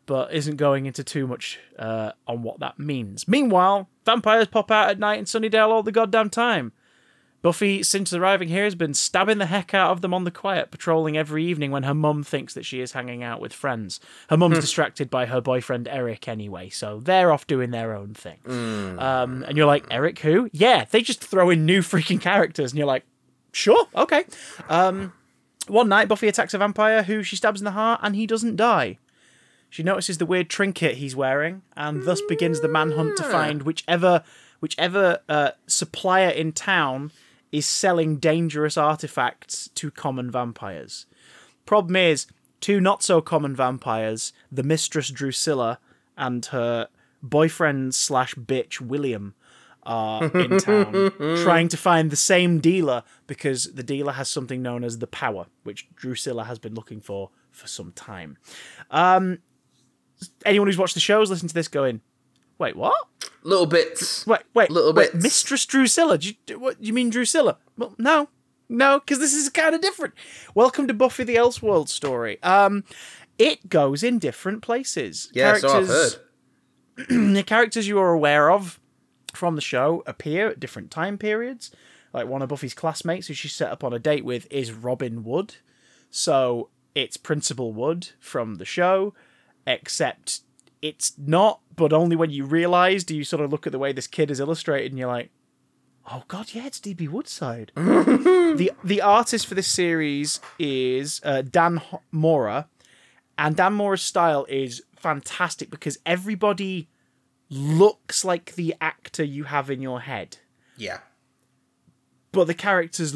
but isn't going into too much uh, on what that means. Meanwhile, vampires pop out at night in Sunnydale all the goddamn time. Buffy, since arriving here, has been stabbing the heck out of them on the quiet, patrolling every evening when her mum thinks that she is hanging out with friends. Her mum's distracted by her boyfriend Eric anyway, so they're off doing their own thing. Um, and you're like, Eric, who? Yeah, they just throw in new freaking characters, and you're like, sure, okay. Um, one night, Buffy attacks a vampire who she stabs in the heart, and he doesn't die. She notices the weird trinket he's wearing, and thus begins the manhunt to find whichever whichever uh, supplier in town is selling dangerous artifacts to common vampires. Problem is, two not so common vampires, the mistress Drusilla and her boyfriend slash bitch William, are in town trying to find the same dealer because the dealer has something known as the power, which Drusilla has been looking for for some time. Um, anyone who's watched the shows listen to this going, wait, what? Little bits. Wait, wait, Little wait, bits. Mistress Drusilla. Do you, what, you mean Drusilla? Well, no, no, because this is kind of different. Welcome to Buffy the Elseworld story. Um, it goes in different places. Yeah, so I've heard. the characters you are aware of from the show appear at different time periods. Like one of Buffy's classmates who she set up on a date with is Robin Wood. So it's Principal Wood from the show, except it's not, but only when you realise do you sort of look at the way this kid is illustrated and you're like, oh god, yeah, it's DB Woodside. the the artist for this series is uh, Dan H- Mora, and Dan Mora's style is fantastic because everybody looks like the actor you have in your head, Yeah. but the characters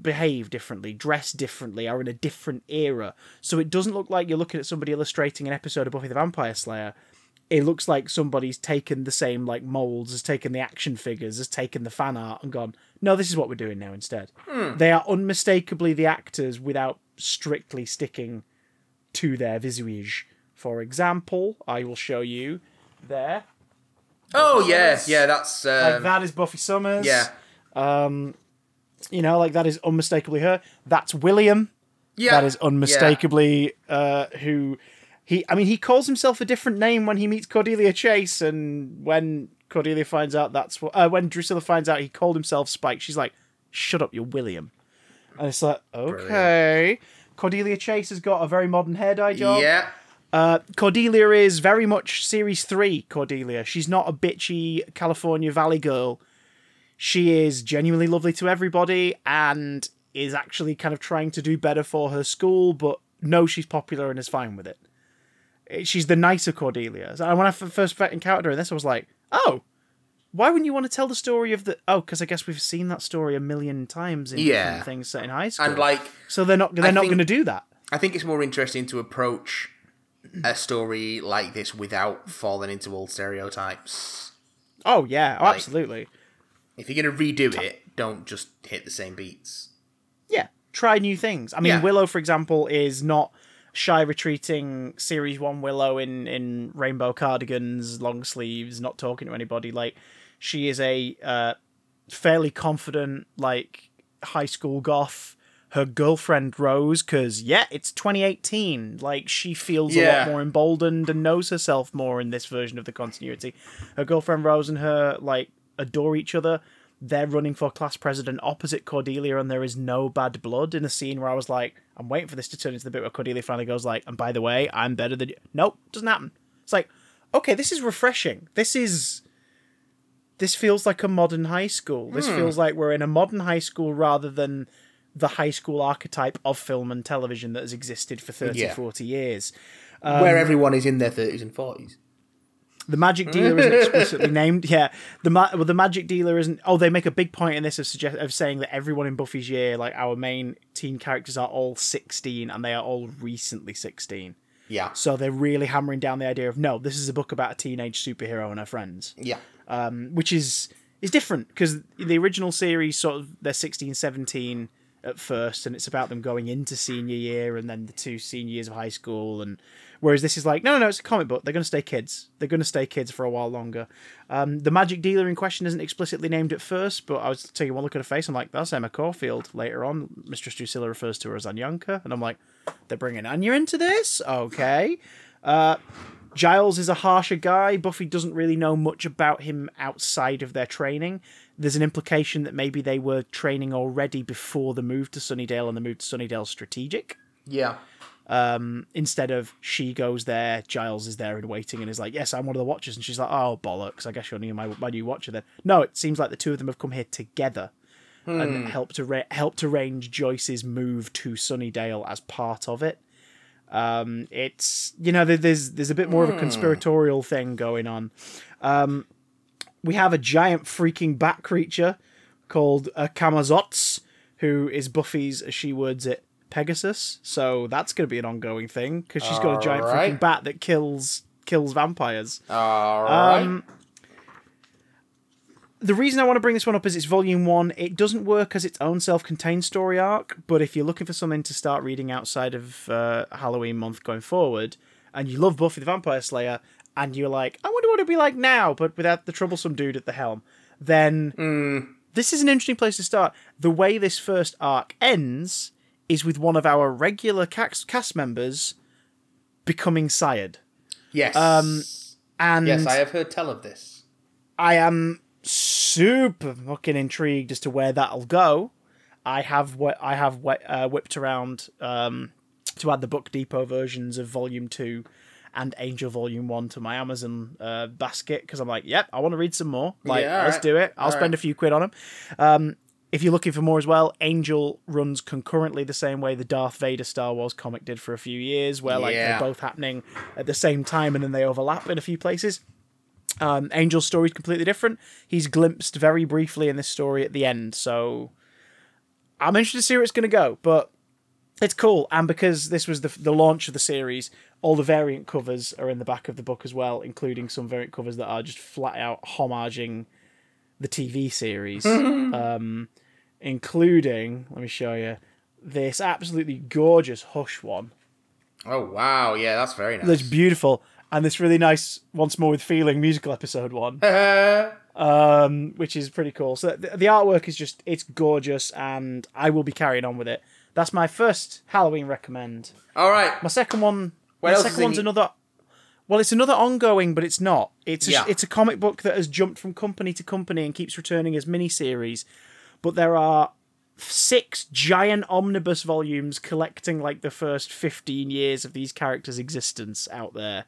behave differently, dress differently, are in a different era. So it doesn't look like you're looking at somebody illustrating an episode of Buffy the Vampire Slayer. It looks like somebody's taken the same like molds, has taken the action figures, has taken the fan art, and gone, no, this is what we're doing now instead. They are unmistakably the actors without strictly sticking to their visage. For example, I will show you there. Oh yeah, yeah. That's Like um, that is Buffy Summers. yeah. You know, like that is unmistakably her. That's William. Yeah, that is unmistakably uh, who he. I mean, he calls himself a different name when he meets Cordelia Chase, and when Cordelia finds out that's what. Uh, when Drusilla finds out he called himself Spike, she's like, "Shut up, you're William." And it's like, okay. Cordelia Chase has got a very modern hair dye job. Yeah, Uh, Cordelia is very much Series 3 Cordelia. She's not a bitchy California Valley girl. She is genuinely lovely to everybody and is actually kind of trying to do better for her school, but knows she's popular and is fine with it. She's the nicer Cordelia. And when I first encountered her in this, I was like, oh, why wouldn't you want to tell the story of the. Oh, because I guess we've seen that story a million times in Yeah. things set in high school. and like so they're not, they're I not going to do that. I think it's more interesting to approach a story like this without falling into old stereotypes. Oh, yeah, oh, absolutely. If you're gonna redo it, don't just hit the same beats. yeah, try new things. I mean, Yeah. Willow, for example, is not shy retreating series one Willow in in rainbow cardigans, long sleeves, not talking to anybody. Like she is a uh, fairly confident, like high school goth. Her girlfriend Rose, because yeah, it's 2018. Like she feels a lot more emboldened and knows herself more in this version of the continuity. Her girlfriend Rose and her like adore each other. They're running for class president opposite Cordelia, and there is no bad blood in a scene where I was like, I'm waiting for this to turn into the bit where Cordelia finally goes like, and by the way, I'm better than you. Nope, doesn't happen. It's like, okay, this is refreshing. This is this feels like a modern high school. This hmm. feels like we're in a modern high school rather than the high school archetype of film and television that has existed for 30, Yeah. 40 years. Where um, everyone is in their thirties and forties. The magic dealer isn't explicitly named. Yeah, the ma- well, the magic dealer isn't. Oh, they make a big point in this of suggest of saying that everyone in Buffy's year, like our main teen characters, are all sixteen and they are all recently sixteen. Yeah, So they're really hammering down the idea of no, this is a book about a teenage superhero and her friends, yeah, um, which is is different because the original series sort of they're 16, 17 at first, and it's about them going into senior year and then the two senior years of high school and. Whereas this is like, no, no, no, it's a comic book. They're going to stay kids. They're going to stay kids for a while longer. Um, the magic dealer in question isn't explicitly named at first, but I was taking one look at her face. I'm like, that's Emma Caulfield. Later on, Mistress Drusilla refers to her as Anyanka, and I'm like, they're bringing Anya into this? Okay. Uh, Giles is a harsher guy. Buffy doesn't really know much about him outside of their training. There's an implication that maybe they were training already before the move to Sunnydale, and the move to Sunnydale strategic yeah. instead of she goes there, Giles is there and waiting and is like, "Yes, I'm one of the Watchers," and she's like, "Oh bollocks! I guess you're new, my my new Watcher." Then no, it seems like the two of them have come here together and helped to ra- helped arrange Joyce's move to Sunnydale as part of it. Um, it's you know there's there's a bit more of a conspiratorial thing going on. Um, we have a giant freaking bat creature called a Camazotz, who is Buffy's, as she words it, Pegasus. So that's going to be an ongoing thing because she's got a giant Alright. freaking bat that kills kills vampires. All right. Um, the reason I want to bring this one up is it's volume one. It doesn't work as its own self-contained story arc, but if you're looking for something to start reading outside of uh, Halloween month going forward, and you love Buffy the Vampire Slayer, and you're like, I wonder what it'd be like now, but without the troublesome dude at the helm, then this is an interesting place to start. The way this first arc ends is with one of our regular cast, cast members becoming sired. yes. um, And yes, I have heard tell of this. I am super fucking intrigued as to where that'll go. I have wh- I have wh- uh, whipped around um, to add the Book Depot versions of Volume Two and Angel Volume One to my Amazon uh, basket because I'm like, yep, I want to read some more. Like, Yeah, let's alright. do it. I'll Alright. spend a few quid on them. Um, if you're looking for more as well, Angel runs concurrently the same way the Darth Vader Star Wars comic did for a few years, where like Yeah. they're both happening at the same time and then they overlap in a few places. Um, Angel's story is completely different. He's glimpsed very briefly in this story at the end, so I'm interested to see where it's going to go. But it's cool, and because this was the the launch of the series, all the variant covers are in the back of the book as well, including some variant covers that are just flat out homaging the TV series, um, including let me show you this absolutely gorgeous Hush one Oh wow, yeah, that's very nice. that's beautiful, and this really nice once more with feeling musical episode one. Um, which is pretty cool. So the, the artwork is just it's gorgeous, and I will be carrying on with it. That's my first Halloween recommend. All right. My second one. What else second one's y- another. Well, it's another ongoing, but it's not. It's a, Yeah. it's a comic book that has jumped from company to company and keeps returning as miniseries. But there are six giant omnibus volumes collecting like the first 15 years of these characters' existence out there.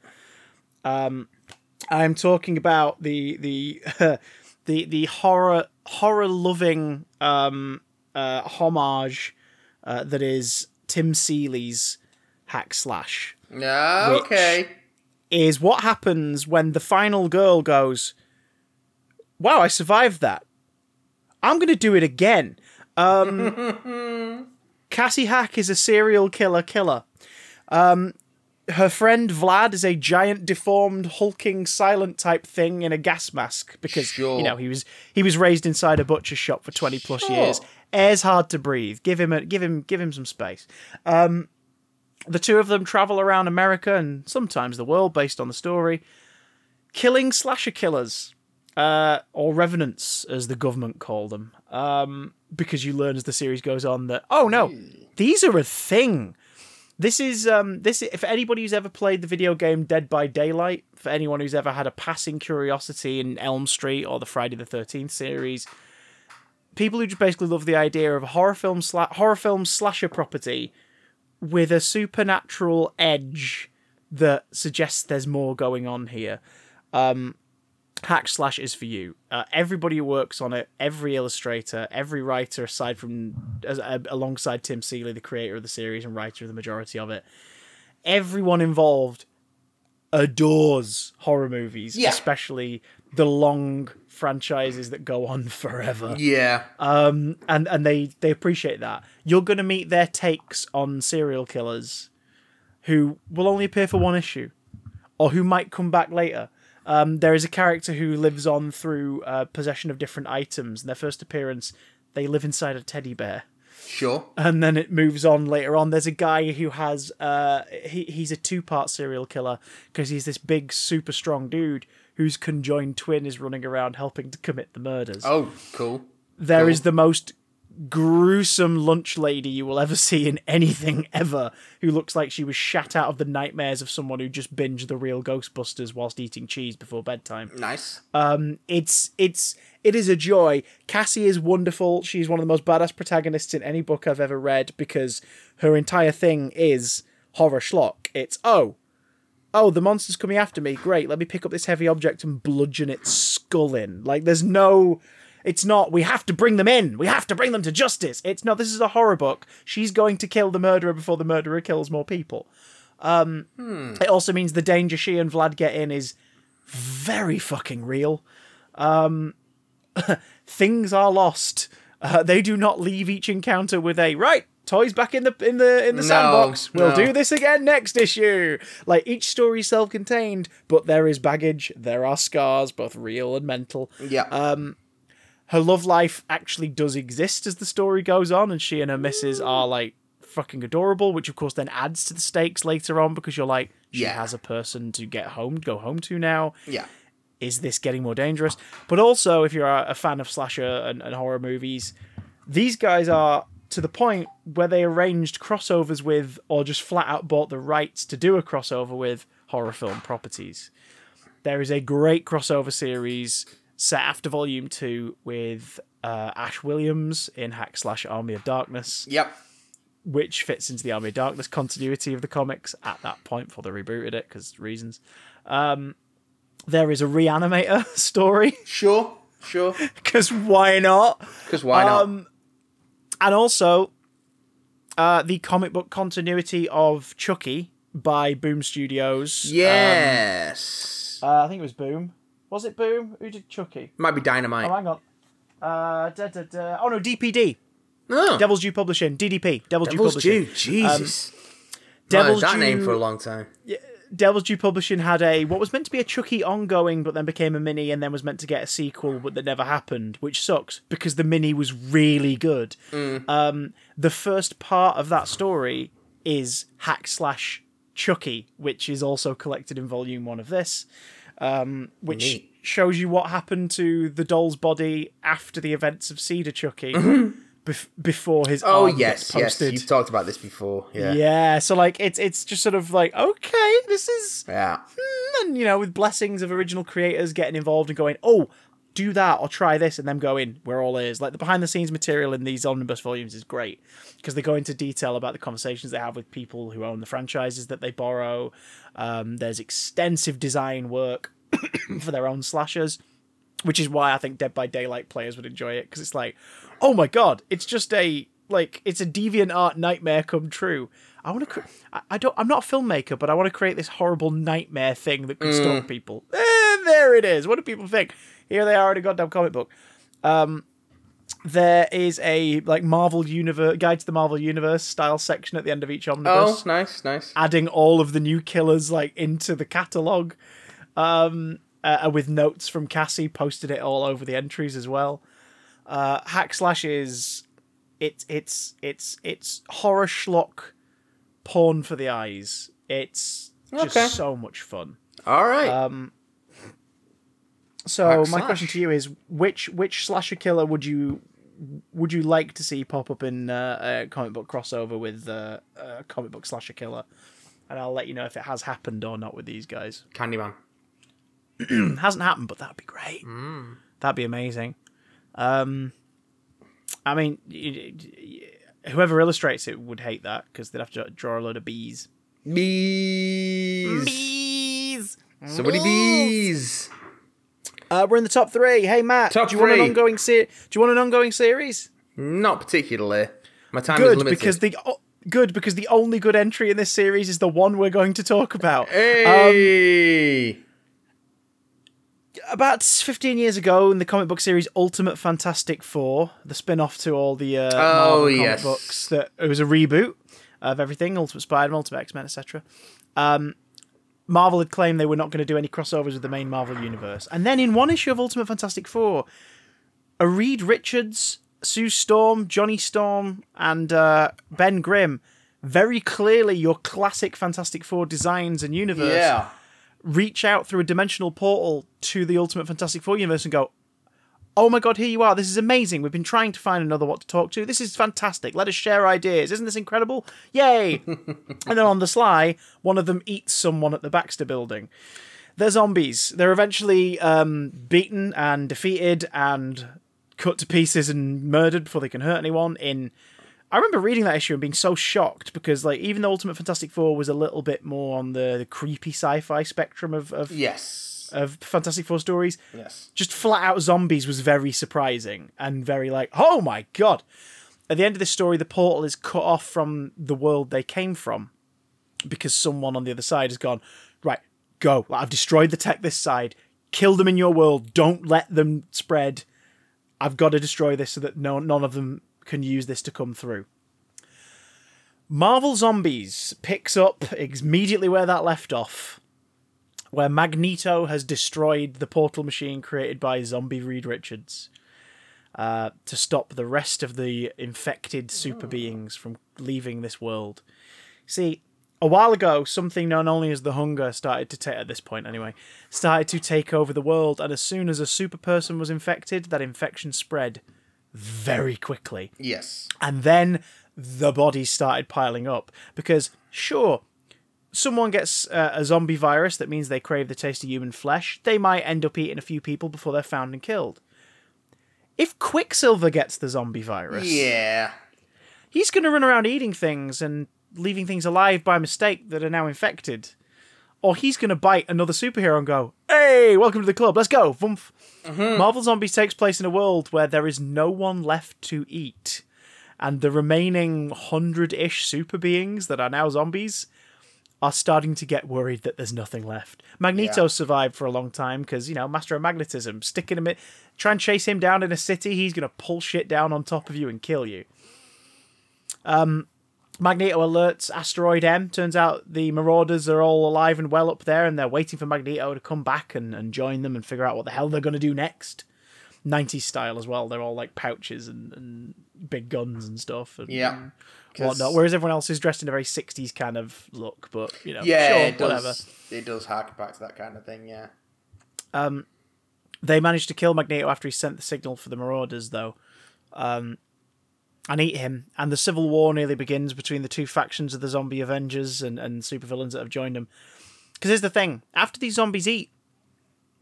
Um, I'm talking about the the the the horror horror loving um, uh, homage uh, that is Tim Seeley's hack slash Yeah, okay. is what happens when the final girl goes, Wow, I survived that. I'm going to do it again. Um, Cassie Hack is a serial killer killer. Um, her friend Vlad is a giant, deformed, hulking, silent type thing in a gas mask because Sure. you know he was he was raised inside a butcher shop for twenty plus Sure. years. Air's hard to breathe. Give him a give him give him some space. Um, the two of them travel around America and sometimes the world based on the story, killing slasher killers, uh, or revenants as the government call them. Um, because you learn as the series goes on that oh no, these are a thing. This is um this if anybody who's ever played the video game Dead by Daylight, for anyone who's ever had a passing curiosity in Elm Street or the Friday the Thirteenth series, people who just basically love the idea of a horror film sla- horror film slasher property with a supernatural edge that suggests there's more going on here. Um, Hack Slash is for you. Uh, everybody who works on it, every illustrator, every writer, aside from as, uh, alongside Tim Seeley, the creator of the series and writer of the majority of it, everyone involved adores horror movies, Yeah. especially the long franchises that go on forever Yeah. um, and and they they appreciate that. You're going to meet their takes on serial killers, who will only appear for one issue, or who might come back later. Um, there is a character who lives on through uh, possession of different items. In their first appearance, they live inside a teddy bear Sure. and then it moves on later on. There's a guy who has uh he he's a two part serial killer because he's this big super strong dude whose conjoined twin is running around helping to commit the murders. Oh, cool. There is cool. the most gruesome lunch lady you will ever see in anything ever who looks like she was shat out of the nightmares of someone who just binged the real Ghostbusters whilst eating cheese before bedtime Nice. um, it's it's it is a joy. Cassie is wonderful. She's one of the most badass protagonists in any book I've ever read because her entire thing is horror schlock. It's oh, oh, the monster's coming after me. Great, let me pick up this heavy object and bludgeon its skull in. Like there's no. It's not, we have to bring them in. We have to bring them to justice. It's not, this is a horror book. She's going to kill the murderer before the murderer kills more people. Um, It also means the danger she and Vlad get in is very fucking real things are lost. Uh, they do not leave each encounter with a right toys back in the in the in the No, sandbox. We'll no. do this again next issue. Like each story self-contained, but there is baggage. There are scars, both real and mental. Yeah. Um Her love life actually does exist as the story goes on, and she and her missus are like fucking adorable, which of course then adds to the stakes later on because you're like, she Yeah. has a person to get home, go home to now yeah. is this getting more dangerous? But also, if you're a, fan of slasher and, and horror movies, these guys are to the point where they arranged crossovers with, or just flat out bought the rights to do a crossover with horror film properties. There is a great crossover series set after Volume 2 with uh, Ash Williams in Hack Slash Army of Darkness Yep. which fits into the Army of Darkness continuity of the comics at that point before they rebooted it because reasons. Um, there is a Reanimator story Sure. Sure. because why not? Because why not? Um, and also uh, the comic book continuity of Chucky by Boom Studios. Um, yes. uh, I think it was Boom. Was it Boom? Who did Chucky? Might be dynamite. Oh, hang on. Uh, da, da, da. Oh no, DPD. oh, Devil's Due Publishing. DDP. Devil's, Due Devil's Publishing. Due. Jesus. Devil's Devil's that name for a long time. Devil's Due Publishing had a what was meant to be a Chucky ongoing, but then became a mini, and then was meant to get a sequel, but that never happened, which sucks because the mini was really good. Um, the first part of that story is hack slash Chucky, which is also collected in volume one of this, um, which Neat. shows you what happened to the doll's body after the events of Seed of Chucky. bef- before his Oh yes, yes. posted. You've talked about this before. Yeah. yeah. so like it's it's just sort of like okay, this is Yeah. and you know with blessings of original creators getting involved and going oh do that or try this and them going we're all ears like the behind the scenes material in these omnibus volumes is great because they go into detail about the conversations they have with people who own the franchises that they borrow um, there's extensive design work for their own slashers which is why i think dead by daylight players would enjoy it because it's like oh my god it's just a like it's a deviant art nightmare come true. I want to cre- I, I don't i'm not a filmmaker but i want to create this horrible nightmare thing that could stalk people. Eh, there it is. What do people think? Here they are in a goddamn comic book. Um there is a like marvel universe guide to the marvel universe style section at the end of each omnibus. Oh, nice, nice. adding all of the new killers like into the catalog um uh, with notes from cassie posted it all over the entries as well uh hack slash is it's it's it's it's horror schlock porn for the eyes it's just Okay. so much fun All right. um so Hack my slash. question to you is which which slasher killer would you would you like to see pop up in uh, a comic book crossover with uh, a comic book slasher killer and i'll let you know if it has happened or not with these guys Candyman. it hasn't happened but that'd be great Mm. that'd be amazing um i mean y- y- whoever illustrates it would hate that because they'd have to draw a load of bees Bees. bees So many bees. uh, we're in the top three. Hey Matt, Top do you want an three. ongoing se- Do you want an ongoing series? Not particularly. My time is Good limited. because the o- good because the only good entry in this series is the one we're going to talk about. Hey. About 15 years ago, in the comic book series Ultimate Fantastic Four, the spin-off to all the uh, Marvel comic books, that it was a reboot of everything: Ultimate Spider-Man, Ultimate X-Men, etc. Um, Marvel had claimed they were not going to do any crossovers with the main Marvel universe, and then in one issue of Ultimate Fantastic Four, a Reed Richards, Sue Storm, Johnny Storm, and uh, Ben Grimm, very clearly your classic Fantastic Four designs and universe yeah. Reach out through a dimensional portal to the Ultimate Fantastic Four universe and go, "Oh my god, here you are! This is amazing. We've been trying to find another what to talk to. This is fantastic. Let us share ideas. Isn't this incredible? Yay!" and then on the sly, one of them eats someone at the Baxter Building. They're zombies. They're eventually um, beaten and defeated and cut to pieces and murdered before they can hurt anyone. In I remember reading that issue and being so shocked because, like, even though Ultimate Fantastic Four was a little bit more on the, the creepy sci-fi spectrum of, of Yes. of Fantastic Four stories, Yes. just flat out zombies was very surprising and very like, oh my god. At the end of this story, the portal is cut off from the world they came from because someone on the other side has gone, right, go. I've destroyed the tech this side. Kill them in your world. Don't let them spread. I've got to destroy this so that no none of them can use this to come through. Marvel Zombies picks up immediately where that left off where Magneto has destroyed the portal machine created by Zombie Reed Richards uh, to stop the rest of the infected super beings from leaving this world. See, a while ago, something known only as the Hunger started to take, at this point anyway, started to take over the world, and as soon as a super person was infected, that infection spread very quickly. Yes. And then the bodies started piling up because, sure, someone gets uh, a zombie virus that means they crave the taste of human flesh. They might end up eating a few people before they're found and killed. If Quicksilver gets the zombie virus, Yeah. he's going to run around eating things and leaving things alive by mistake that are now infected. Or he's going to bite another superhero and go, hey, welcome to the club, let's go. Vumph. Mm-hmm. Marvel Zombies takes place in a world where there is no one left to eat. And the remaining hundred ish super beings that are now zombies are starting to get worried that there's nothing left. Magneto Yeah. survived for a long time because, you know, master of magnetism. Stick him in, try and chase him down in a city, he's going to pull shit down on top of you and kill you. Um, Magneto alerts Asteroid M. Turns out the Marauders are all alive and well up there, and they're waiting for Magneto to come back and, and join them and figure out what the hell they're going to do next. 90s style as well. They're all like pouches and, and big guns and stuff. And, Yeah. whatnot. Whereas everyone else is dressed in a very 60s kind of look, but, you know, Yeah, sure, it does. whatever. It does harken back to that kind of thing. Yeah. They managed to kill Magneto after he sent the signal for the Marauders, though. Um, and eat him. And the civil war nearly begins between the two factions of the zombie Avengers and, and supervillains that have joined them. Because here's the thing after these zombies eat,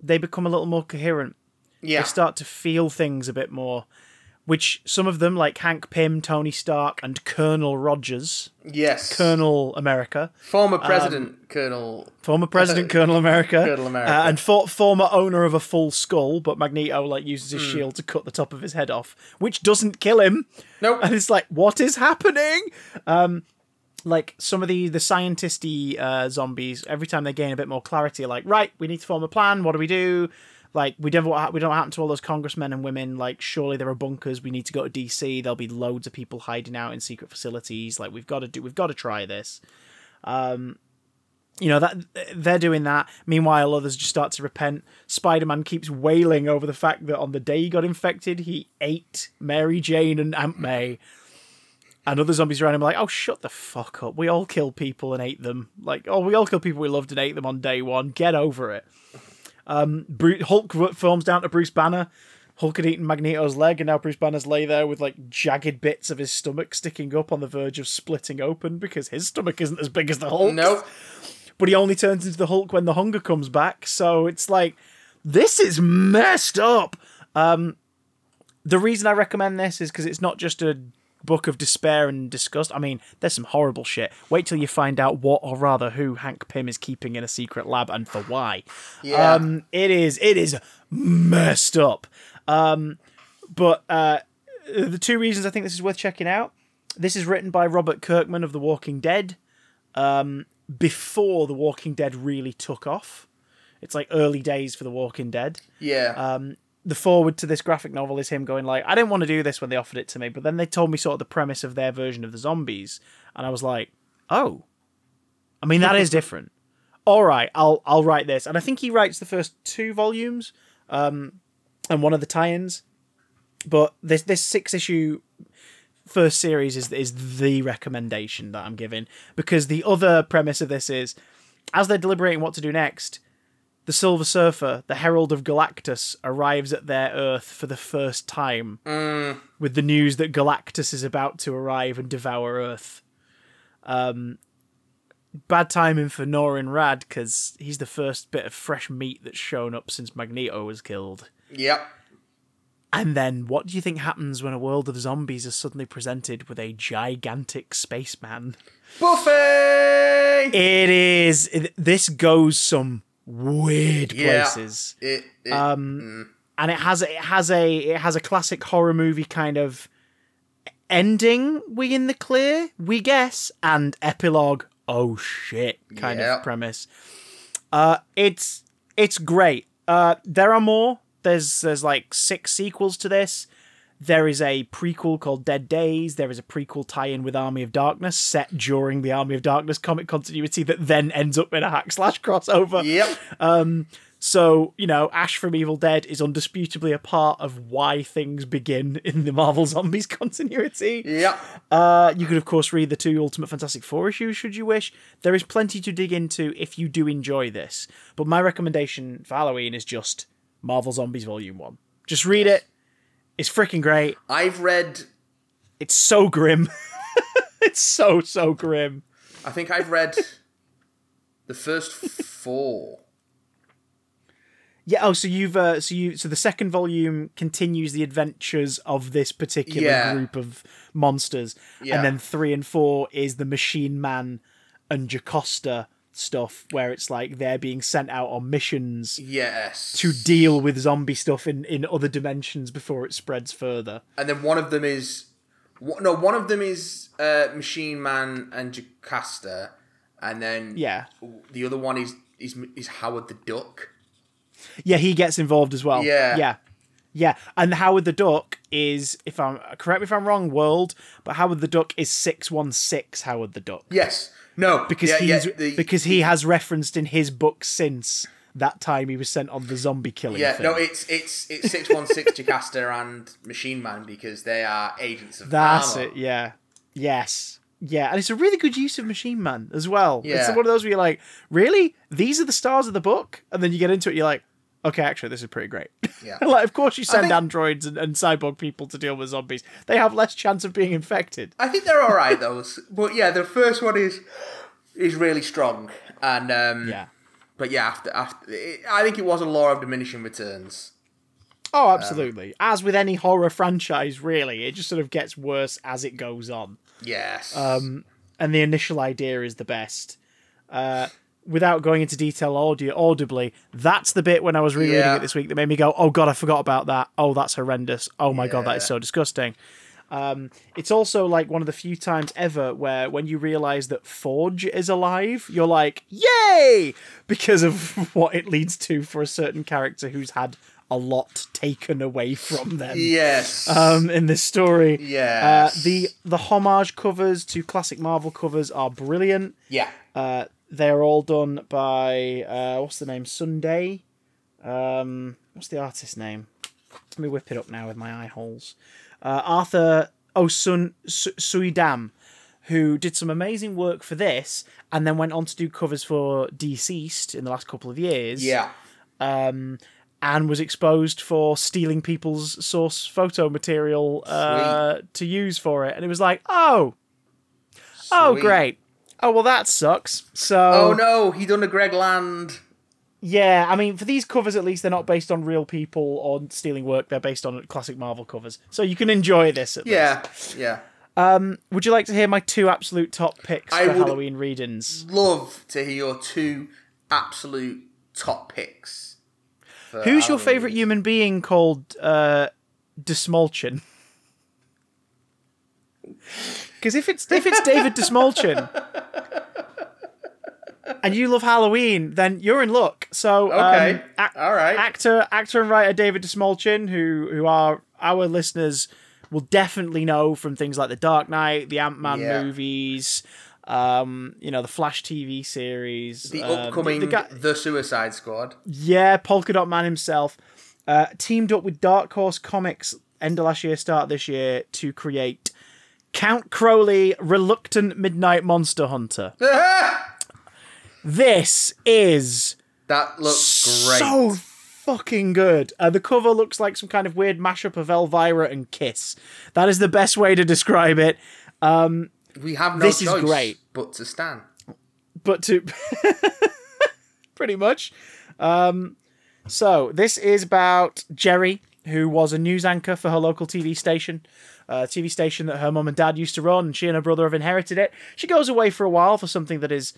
they become a little more coherent. Yeah. They start to feel things a bit more. Which some of them, like Hank Pym, Tony Stark, and Colonel Rogers, yes. Colonel America, Former President Colonel. former President Colonel America, Colonel America. uh, and for- former owner of a full skull, but Magneto like uses his shield to cut the top of his head off, which doesn't kill him. Nope. And it's like, what is happening? Um, like some of the the scientisty uh, zombies, every time they gain a bit more clarity, are like, right, we need to form a plan. What do we do? Like we don't we don't happen to all those congressmen and women. Like surely there are bunkers. We need to go to DC. There'll be loads of people hiding out in secret facilities. Like we've got to do. We've got to try this. Um, you know that they're doing that. Meanwhile, others just start to repent. Spider-Man keeps wailing over the fact that on the day he got infected, he ate Mary Jane and Aunt May. And other zombies around him are like, "Oh, shut the fuck up! We all kill people and ate them. Like, oh, we all kill people we loved and ate them on day one. Get over it." Um, Hulk films down to Bruce Banner. Hulk had eaten Magneto's leg, and now Bruce Banner's lay there with like jagged bits of his stomach sticking up on the verge of splitting open because his stomach isn't as big as the Hulk's Nope. but he only turns into the Hulk when the hunger comes back. So it's like this is messed up. Um, the reason I recommend this is because it's not just a book of despair and disgust. I mean, there's some horrible shit. Wait till you find out what, or rather, who Hank Pym is keeping in a secret lab and for why. Yeah. Um, it is it is messed up. Um, but uh, the two reasons I think this is worth checking out. This is written by Robert Kirkman of The Walking Dead um, before The Walking Dead really took off. It's like early days for The Walking Dead. Yeah. Um, the forward to this graphic novel is him going like, I didn't want to do this when they offered it to me, but then they told me sort of the premise of their version of the zombies, and I was like, oh, I mean that is different. All right, I'll I'll write this, and I think he writes the first two volumes, um, and one of the tie-ins, but this this six issue first series is is the recommendation that I'm giving because the other premise of this is as they're deliberating what to do next, the Silver Surfer, the Herald of Galactus, arrives at their Earth for the first time with the news that Galactus is about to arrive and devour Earth. Um, bad timing for Norrin Radd because he's the first bit of fresh meat that's shown up since Magneto was killed. yep. And then, what do you think happens when a world of zombies is suddenly presented with a gigantic spaceman? Buffet. It is. It, this goes some weird Yeah. places. It, it, Um, and it has it has a it has a classic horror movie kind of ending. We in the clear, we guess, and epilogue. Oh shit! Kind Yeah. of premise. Uh, it's it's great. Uh, there are more. There's there's like six sequels to this. There is a prequel called Dead Days. There is a prequel tie-in with Army of Darkness set during the Army of Darkness comic continuity that then ends up in a hack slash crossover. yep. So, you know, Ash from Evil Dead is undisputably a part of why things begin in the Marvel Zombies continuity. Yep. Uh, you could, of course, read the two Ultimate Fantastic Four issues should you wish. There is plenty to dig into if you do enjoy this. But my recommendation for Halloween is just Marvel Zombies Volume 1. Just read it. It's freaking great. I've read. It's so grim. it's so, so grim. I think I've read the first four. Yeah. Oh, so you've uh, so you so the second volume continues the adventures of this particular Yeah. group of monsters, Yeah. and then three and four is the Machine Man and Jocasta stuff, where it's like they're being sent out on missions Yes. to deal with zombie stuff in in other dimensions before it spreads further. and then one of them is no one of them is uh, Machine Man and Jocasta, and then Yeah. the other one is is is Howard the Duck. Yeah, he gets involved as well. Yeah. Yeah. Yeah. And Howard the Duck is if I'm correct me if I'm wrong, world, but Howard the Duck is six one six Howard the Duck. Yes. No. because yeah, he's yeah, the- because he has referenced in his book since that time he was sent on the zombie killing yeah thing. no it's it's it's six one six Jocasta and Machine Man because they are agents of That's Armor. it. Yeah. Yes. Yeah, and it's a really good use of Machine Man as well. It's one of those where you're like, really? These are the stars of the book? And then you get into it, you're like, okay, actually, this is pretty great. Yeah. like, of course, you send think- androids and, and cyborg people to deal with zombies. They have less chance of being infected. I think they're all right those, but yeah, the first one is is really strong, and um, Yeah. But yeah, after after, it, I think it was a law of diminishing returns. Oh, absolutely. As with any horror franchise, really, it just sort of gets worse as it goes on. Yes. Um, and the initial idea is the best. Uh, without going into detail audio audibly, that's the bit when I was rereading Yeah. it this week that made me go, "Oh God, I forgot about that. Oh, that's horrendous. Oh my God, that is so disgusting." Um, it's also like one of the few times ever where when you realize that Forge is alive, you're like, "Yay!" because of what it leads to for a certain character who's had a lot taken away from them yes. um, in this story. Yes. Uh, the the homage covers to classic Marvel covers are brilliant. yeah. Uh, they're all done by uh, what's the name? Sunday. Um, what's the artist's name? Let me whip it up now with my eye holes. Uh, Arthur Osun Su- Suydam, who did some amazing work for this, and then went on to do covers for DCeased in the last couple of years Yeah. um, and was exposed for stealing people's source photo material uh, to use for it. And it was like, oh, oh, great. Oh well, that sucks. So, Oh no, he done a Greg Land. yeah, I mean, for these covers at least, they're not based on real people or stealing work. They're based on classic Marvel covers, so you can enjoy this. At Yeah. Yeah. least. Would you like to hear my two absolute top picks I for Halloween readings? Love to hear your two absolute top picks. Who's your favorite human being called uh, Dastmalchian? Because if it's if it's David Dastmalchian and you love Halloween, then you're in luck. So Okay. um, ac- All right. actor actor and writer David Dastmalchian, who who are our listeners will definitely know from things like the Dark Knight, the Ant Man Yeah. movies. Um, you know the Flash TV series, The um, upcoming the guy- The Suicide Squad. yeah, Polka Dot Man himself uh, teamed up with Dark Horse Comics end of last year, start this year to create Count Crowley Reluctant Midnight Monster Hunter. This is that looks great. so fucking good. Uh, the cover looks like some kind of weird mashup of Elvira and Kiss. That is the best way to describe it. we have no this is great. but to stand. but to pretty much. Um, so this is about Jerri, who was a news anchor for her local TV station, Uh, a TV station that her mum and dad used to run, and she and her brother have inherited it. She goes away for a while for something that is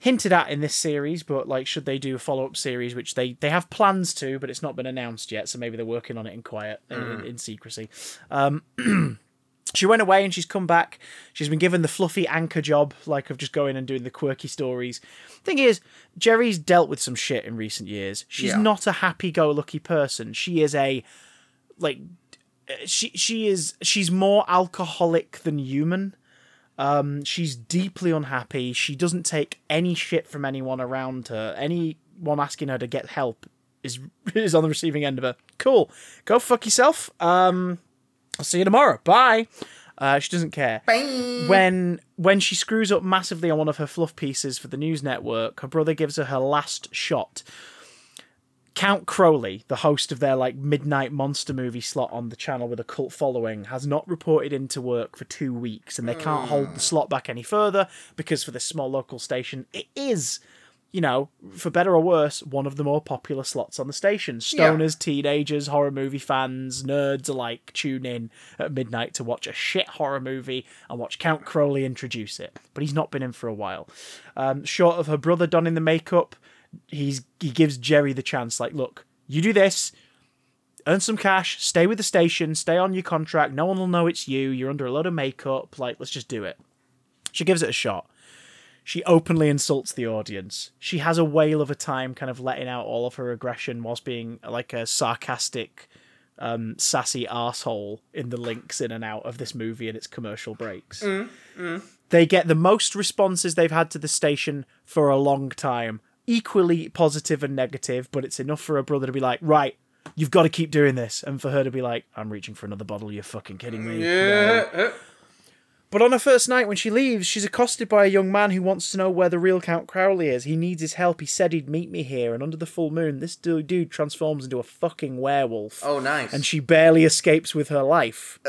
hinted at in this series, but like, should they do a follow up series, which they they have plans to, but it's not been announced yet, so maybe they're working on it in quiet, in, in mm. secrecy. Um, she went away and she's come back. She's been given the fluffy anchor job, like of just going and doing the quirky stories. Thing is, Jerri's dealt with some shit in recent years. She's Yeah. not a happy-go-lucky person. She is a like she she is she's more alcoholic than human. Um, she's deeply unhappy. She doesn't take any shit from anyone around her. Anyone asking her to get help is is on the receiving end of her. Cool, go fuck yourself. Um, I'll see you tomorrow. Bye. Uh, she doesn't care. Bang! When when she screws up massively on one of her fluff pieces for the news network, her brother gives her her last shot. Count Crowley, the host of their like midnight monster movie slot on the channel with a cult following, has not reported into work for two weeks, and they can't hold the slot back any further because for this small local station, it is, you know, for better or worse, one of the more popular slots on the station. Stoners, teenagers, horror movie fans, nerds alike tune in at midnight to watch a shit horror movie and watch Count Crowley introduce it. But he's not been in for a while. Um, short of her brother donning the makeup, he's he gives Jerri the chance. Like, look, you do this, earn some cash, stay with the station, stay on your contract. No one will know it's you. You're under a lot of makeup. Like, let's just do it. She gives it a shot. She openly insults the audience. She has a whale of a time kind of letting out all of her aggression whilst being like a sarcastic, um, sassy asshole in the links in and out of this movie and its commercial breaks. They get the most responses they've had to the station for a long time. Equally positive and negative, but it's enough for her brother to be like, right, you've got to keep doing this. And for her to be like, I'm reaching for another bottle, you're fucking kidding me. Yeah. uh, But on her first night, when she leaves, she's accosted by a young man who wants to know where the real Count Crowley is. He needs his help. He said he'd meet me here, and under the full moon, this dude transforms into a fucking werewolf. Oh, nice. And she barely escapes with her life.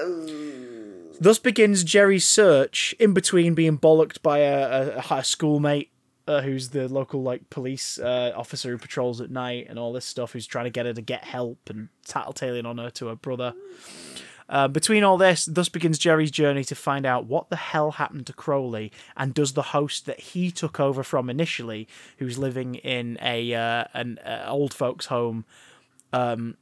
Thus begins Jerri's search, in between being bollocked by a, a, a schoolmate uh, who's the local like police uh, officer who patrols at night and all this stuff, who's trying to get her to get help and tattletaling on her to her brother. Uh, between all this, thus begins Jerri's journey to find out what the hell happened to Crowley, and does the host that he took over from initially, who's living in a uh, an uh, old folks' home, um,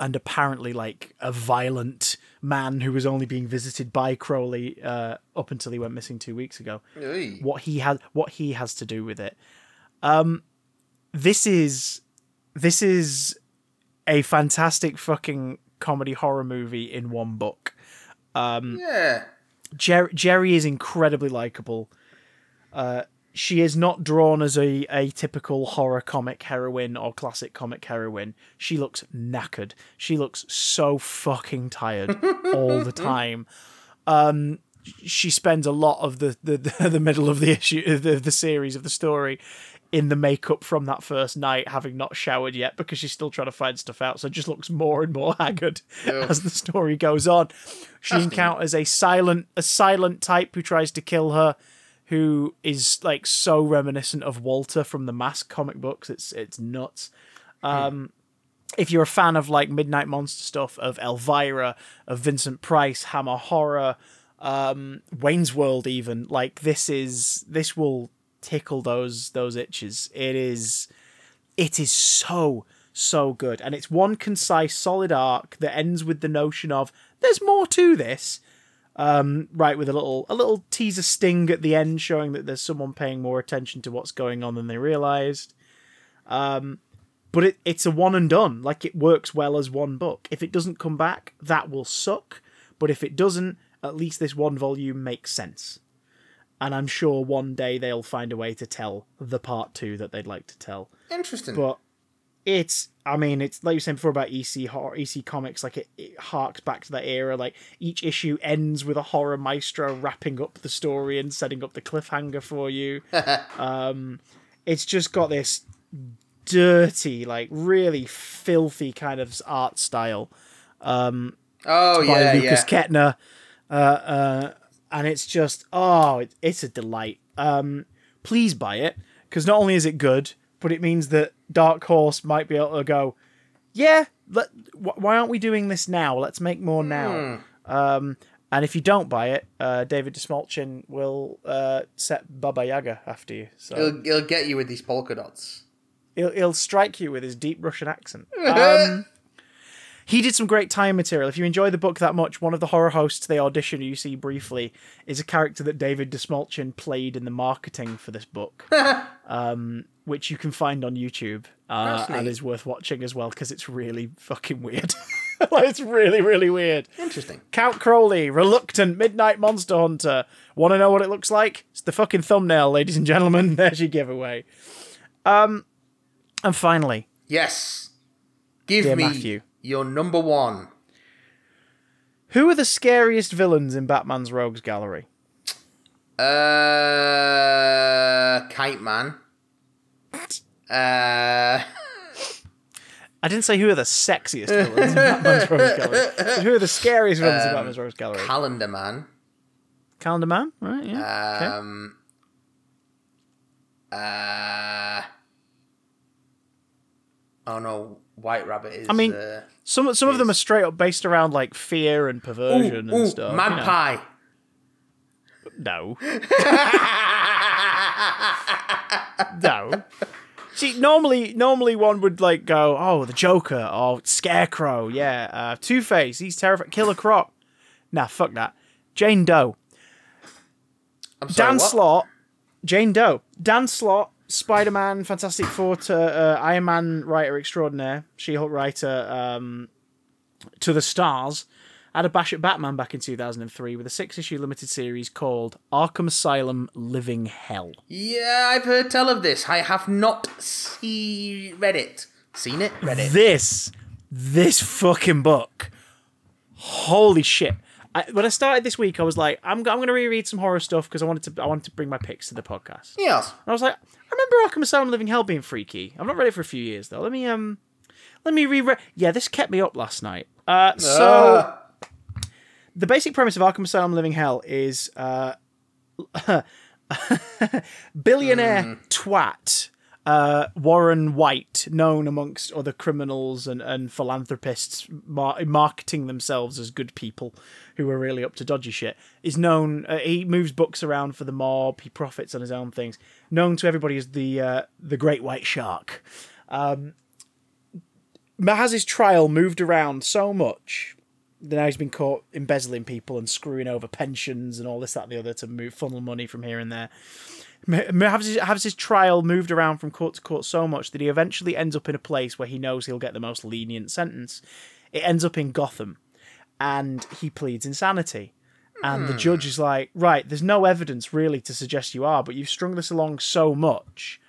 and apparently like a violent man who was only being visited by Crowley uh, up until he went missing two weeks ago. Oy. What he has, what he has to do with it. Um, this is this is a fantastic fucking comedy horror movie in one book. Yeah. Jer- Jerri is incredibly likable. Uh, she is not drawn as a, a typical horror comic heroine or classic comic heroine. She looks knackered. She looks so fucking tired all the time. Um, she spends a lot of the, the, the middle of the issue the, the series of the story in the makeup from that first night, having not showered yet because she's still trying to find stuff out. So just looks more and more haggard Ugh. as the story goes on. She encounters a silent a silent type who tries to kill her, who is like so reminiscent of Walter from the Mask comic books. It's it's nuts. Um, if you're a fan of like Midnight Monster stuff, of Elvira, of Vincent Price, Hammer Horror, um, Wayne's World, even like this is this will tickle those those itches. It is it is so so good, and it's one concise, solid arc that ends with the notion of there's more to this. Um, right, with a little a little teaser sting at the end, showing that there's someone paying more attention to what's going on than they realized. Um, but it, it's a one and done. Like it works well as one book. If it doesn't come back, that will suck. But if it doesn't, at least this one volume makes sense. And I'm sure one day they'll find a way to tell the part two that they'd like to tell. Interesting. But it's, I mean, it's like you were saying before about EC horror, EC comics. Like it, it harks back to that era. Like each issue ends with a horror maestro wrapping up the story and setting up the cliffhanger for you. um, it's just got this dirty, like really filthy kind of art style oh by yeah, Lukas yeah. Ketner, uh, uh, and it's just oh, it, it's a delight. Um, please buy it because not only is it good, but it means that Dark Horse might be able to go, yeah, let, wh- why aren't we doing this now? Let's make more now. Um, and if you don't buy it, uh, David Dastmalchian will uh, set Baba Yaga after you. So He'll, he'll get you with these polka dots. he'll, he'll strike you with his deep Russian accent. Um, he did some great time material. If you enjoy the book that much, one of the horror hosts they audition you see briefly is a character that David Dastmalchian played in the marketing for this book, um, which you can find on YouTube uh, and is worth watching as well because it's really fucking weird. like, it's really, really weird. Interesting. Count Crowley, reluctant midnight monster hunter. Want to know what it looks like? It's the fucking thumbnail, ladies and gentlemen. There's your giveaway. Um, and finally, Yes. Give Dear me Matthew. Your number one. who are the scariest villains in Batman's Rogues Gallery? Uh, Kite Man. Uh, I didn't say who are the sexiest villains in Batman's Rogues Gallery. But who are the scariest villains in Batman's Rogues Gallery? Calendar Man. Calendar Man, right? Yeah. Um. okay. Um. Uh. Oh no, White Rabbit is. I mean, uh, Some some of them are straight up based around like fear and ooh, perversion and ooh, stuff. you know. No. no. See, normally, normally one would like go, "Oh, the Joker, oh, Scarecrow, yeah, uh, Two Face, he's terrified, Killer Croc." Nah, fuck that. Jane Doe, I'm sorry, Dan what? Slott, Jane Doe, Dan Slott, Spider Man, Fantastic Four to uh, Iron Man writer extraordinaire, She Hulk writer um, to the stars, had a bash at Batman back in 2003 with a six issue limited series called Arkham Asylum Living Hell. Yeah, I've heard tell of this. I have not see read it. Seen it? Read it. This, this fucking book, holy shit. I, when I started this week, I was like, I'm, I'm going to reread some horror stuff because I wanted to I wanted to bring my picks to the podcast. Yes. And I was like, I remember Arkham Asylum Living Hell being freaky. I've not read it for a few years though. Let me um, let me reread. Yeah, this kept me up last night. Uh, so Ah. the basic premise of Arkham Asylum Living Hell is uh, billionaire twat uh, Warren White, known amongst other criminals and, and philanthropists mar- marketing themselves as good people who are really up to dodgy shit, is known. Uh, he moves books around for the mob. He profits on his own things. Known to everybody as the uh, the Great White Shark. Um, his trial moved around so much that now he's been caught embezzling people and screwing over pensions and all this, that, and the other to move funnel money from here and there. Has his, has his trial moved around from court to court so much that he eventually ends up in a place where he knows he'll get the most lenient sentence. It ends up in Gotham, and he pleads insanity. And the hmm. judge is like, right, there's no evidence really to suggest you are, but you've strung this along so much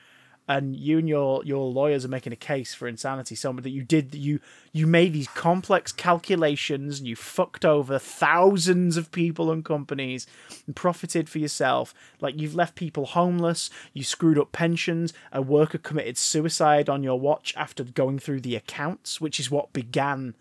and you and your your lawyers are making a case for insanity so much that you did you you made these complex calculations and you fucked over thousands of people and companies and profited for yourself. Like you've left people homeless you screwed up pensions a worker committed suicide on your watch after going through the accounts which is what began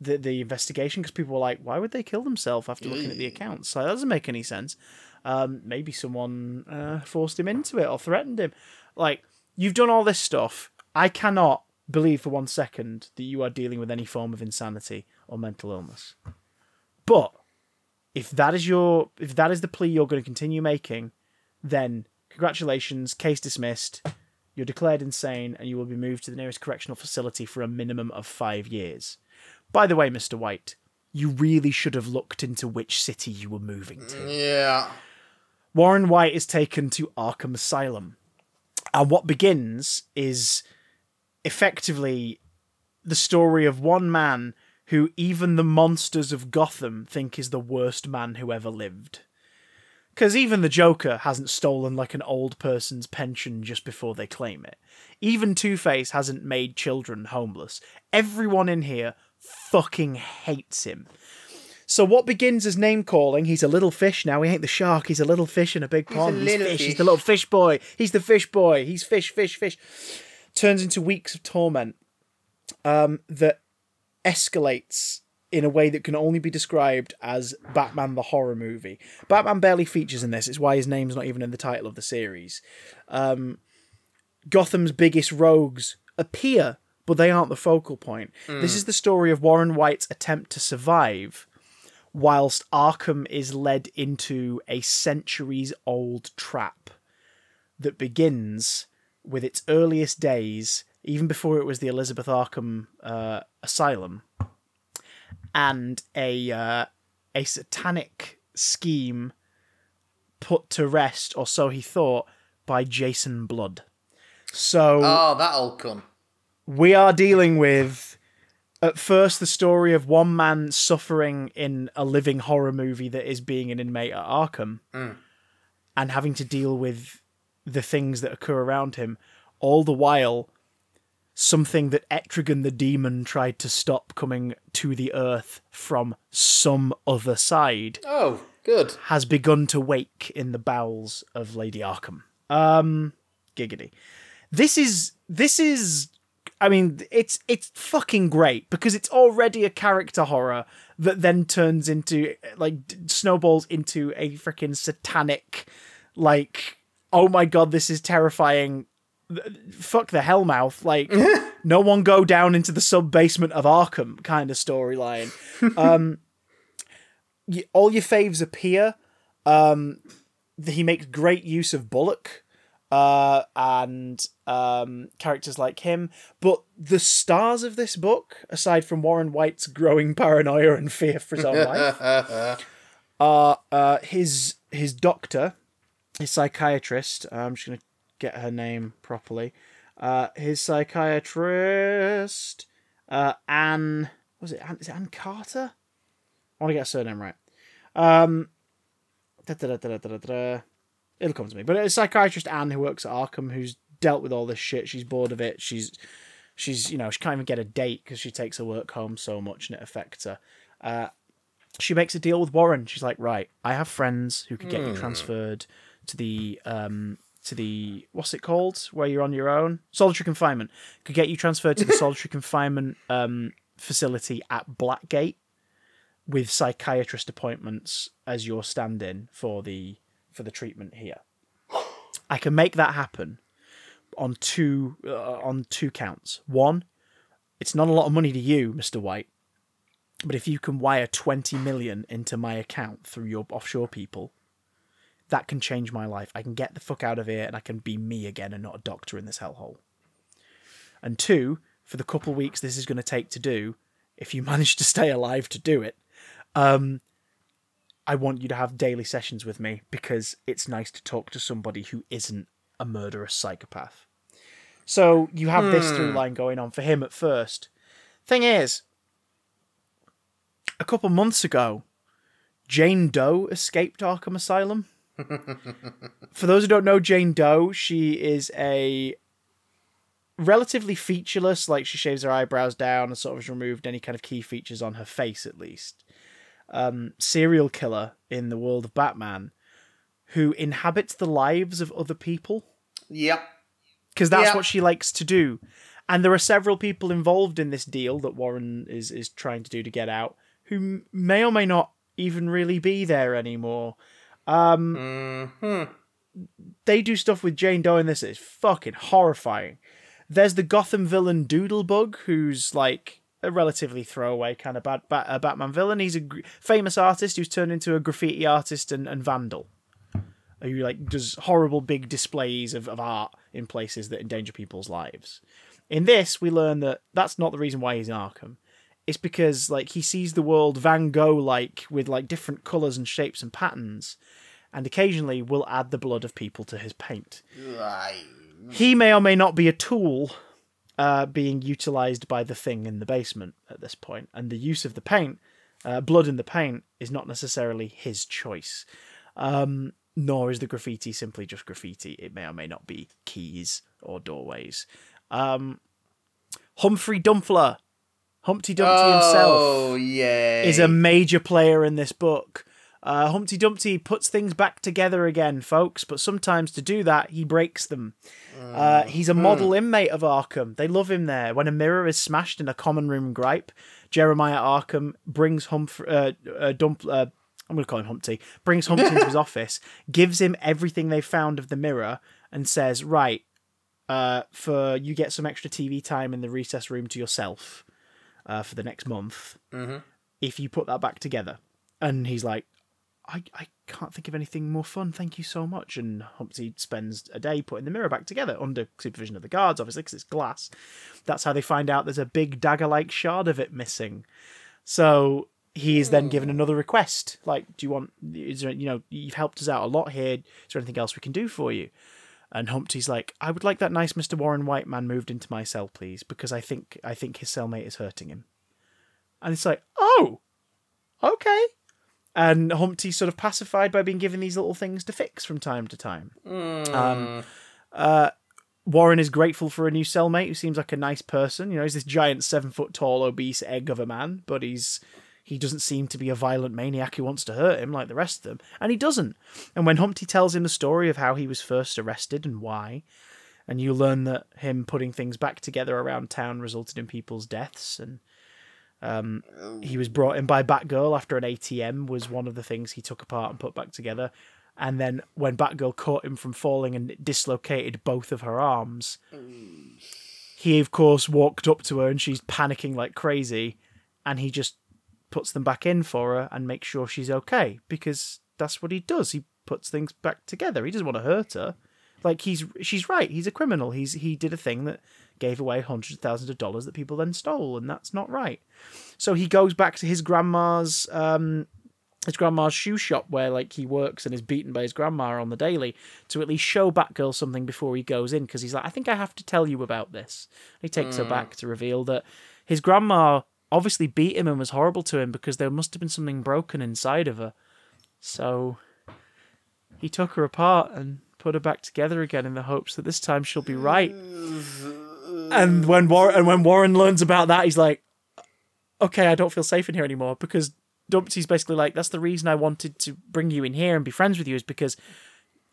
the, the investigation because people were like why would they kill themselves after looking at the accounts? So that doesn't make any sense. Um, maybe someone uh, forced him into it or threatened him. Like you've done all this stuff. I cannot believe for one second that you are dealing with any form of insanity or mental illness. But if that is your if that is the plea you're going to continue making, then congratulations, case dismissed. You're declared insane and you will be moved to the nearest correctional facility for a minimum of 5 years. By the way, Mr. White, you really should have looked into which city you were moving to. Yeah. Warren White is taken to Arkham Asylum. And what begins is effectively the story of one man who even the monsters of Gotham think is the worst man who ever lived. Because even the Joker hasn't stolen like an old person's pension just before they claim it. Even Two Face hasn't made children homeless. Everyone in here fucking hates him. So what begins as name calling, he's a little fish now. He ain't the shark. He's a little fish in a big pond. He's, little fish. He's the little fish boy. He's the fish boy. He's fish, fish, fish. Turns into weeks of torment um, that escalates in a way that can only be described as Batman the horror movie. Batman barely features in this. It's why his name's not even in the title of the series. Um, Gotham's biggest rogues appear, but they aren't the focal point. This is the story of Warren White's attempt to survive whilst Arkham is led into a centuries old trap that begins with its earliest days, even before it was the Elizabeth Arkham uh, Asylum, and a uh, a satanic scheme put to rest, or so he thought, by Jason Blood. So Oh, that old cunt. we are dealing with at first the story of one man suffering in a living horror movie that is being an inmate at Arkham and having to deal with the things that occur around him all the while something that Etrigan the demon tried to stop coming to the earth from some other side Oh, good. has begun to wake in the bowels of Lady Arkham. Um, giggity. This is this is. I mean, it's it's fucking great because it's already a character horror that then turns into like snowballs into a freaking satanic, like, oh my god, this is terrifying. Fuck the Hellmouth! Like, no one go down into the sub basement of Arkham kind of storyline. Um, y- all your faves appear um, he makes great use of Bullock uh, and um, characters like him. But the stars of this book, aside from Warren White's growing paranoia and fear for his own life, are uh, his his doctor, his psychiatrist. I'm just gonna get her name properly. Uh, his psychiatrist, uh, Anne. Was it Anne? Is it Anne Carter? I want to get her surname right. Um, da, da, da, da, da, da, da. It'll come to me. But it's psychiatrist Anne who works at Arkham, who's dealt with all this shit. She's bored of it. She's, she's, you know, she can't even get a date because she takes her work home so much and it affects her. Uh, she makes a deal with Warren. She's like, right, I have friends who could get you transferred to the um to the what's it called where you're on your own solitary confinement. Could get you transferred to the solitary confinement um facility at Blackgate with psychiatrist appointments as your stand-in for the for the treatment here. I can make that happen on two uh, on two counts. One, it's not a lot of money to you, Mister White, but if you can wire 20 million into my account through your offshore people, that can change my life. I can get the fuck out of here and I can be me again and not a doctor in this hellhole. And two, for the couple weeks this is going to take to do, if you manage to stay alive to do it, um, I want you to have daily sessions with me because it's nice to talk to somebody who isn't a murderous psychopath. So you have this through hmm. line going on for him at first. Thing is, a couple months ago, Jane Doe escaped Arkham Asylum. For those who don't know Jane Doe, she is a relatively featureless, like she shaves her eyebrows down and sort of has removed any kind of key features on her face at least. Um, serial killer in the world of Batman who inhabits the lives of other people Yep. because that's Yeah. what she likes to do. And there are several people involved in this deal that Warren is is trying to do to get out, who may or may not even really be there anymore. Um, hmm they do stuff with Jane Doe in this is fucking horrifying. There's the Gotham villain Doodlebug, who's like a relatively throwaway kind of bad, bat, uh, Batman villain. He's a gr- famous artist who's turned into a graffiti artist and, and vandal. Who like does horrible big displays of, of art in places that endanger people's lives. In this, we learn that that's not the reason why he's in Arkham. It's because like he sees the world Van Gogh like with like different colours and shapes and patterns, and occasionally will add the blood of people to his paint. Right. He may or may not be a tool uh, being utilized by the thing in the basement at this point, and the use of the paint, uh, blood in the paint, is not necessarily his choice. Um, nor is the graffiti simply just graffiti. It may or may not be keys or doorways. Um, Humphrey Dumpler, Humpty Dumpty himself Oh yeah. is a major player in this book. Uh, Humpty Dumpty puts things back together again, folks, but sometimes to do that, he breaks them. Uh, he's a model inmate of Arkham. They love him there. When a mirror is smashed in a common room gripe, Jeremiah Arkham brings Humphrey, uh, uh, Dump, uh, I'm going to call him Humpty, brings Humpty into his office, gives him everything they found of the mirror, and says, Right, uh, for you get some extra TV time in the recess room to yourself uh, for the next month if you put that back together. And he's like, I, I can't think of anything more fun. Thank you so much. And Humpty spends a day putting the mirror back together under supervision of the guards, obviously, because it's glass. That's how they find out there's a big dagger like shard of it missing. So he is then given hmm. another request. Like, do you want, is there, you know, you've helped us out a lot here. Is there anything else we can do for you? And Humpty's like, I would like that nice Mr. Warren White man moved into my cell, please, because I think I think his cellmate is hurting him. And it's like, oh, okay. And Humpty's sort of pacified by being given these little things to fix from time to time. Um, uh, Warren is grateful for a new cellmate who seems like a nice person. You know, he's this giant, seven foot tall, obese egg of a man, but he's he doesn't seem to be a violent maniac who wants to hurt him like the rest of them, and he doesn't. And when Humpty tells him the story of how he was first arrested and why, and you learn that him putting things back together around town resulted in people's deaths, and um, he was brought in by Batgirl after an ATM was one of the things he took apart and put back together. And then when Batgirl caught him from falling and dislocated both of her arms, he of course walked up to her and she's panicking like crazy, and he just puts them back in for her and makes sure she's okay because that's what he does. He puts things back together. He doesn't want to hurt her. Like he's she's right. He's a criminal. He's he did a thing that gave away hundreds of thousands of dollars that people then stole, and that's not right. So he goes back to his grandma's um his grandma's shoe shop where like he works and is beaten by his grandma on the daily to at least show Batgirl something before he goes in because he's like, I think I have to tell you about this. He takes her back to reveal that his grandma obviously beat him and was horrible to him because there must have been something broken inside of her. So he took her apart and put her back together again in the hopes that this time she'll be right. And when Warren and when Warren learns about that, he's like, "Okay, I don't feel safe in here anymore because Dumpty's basically like, that's the reason I wanted to bring you in here and be friends with you is because,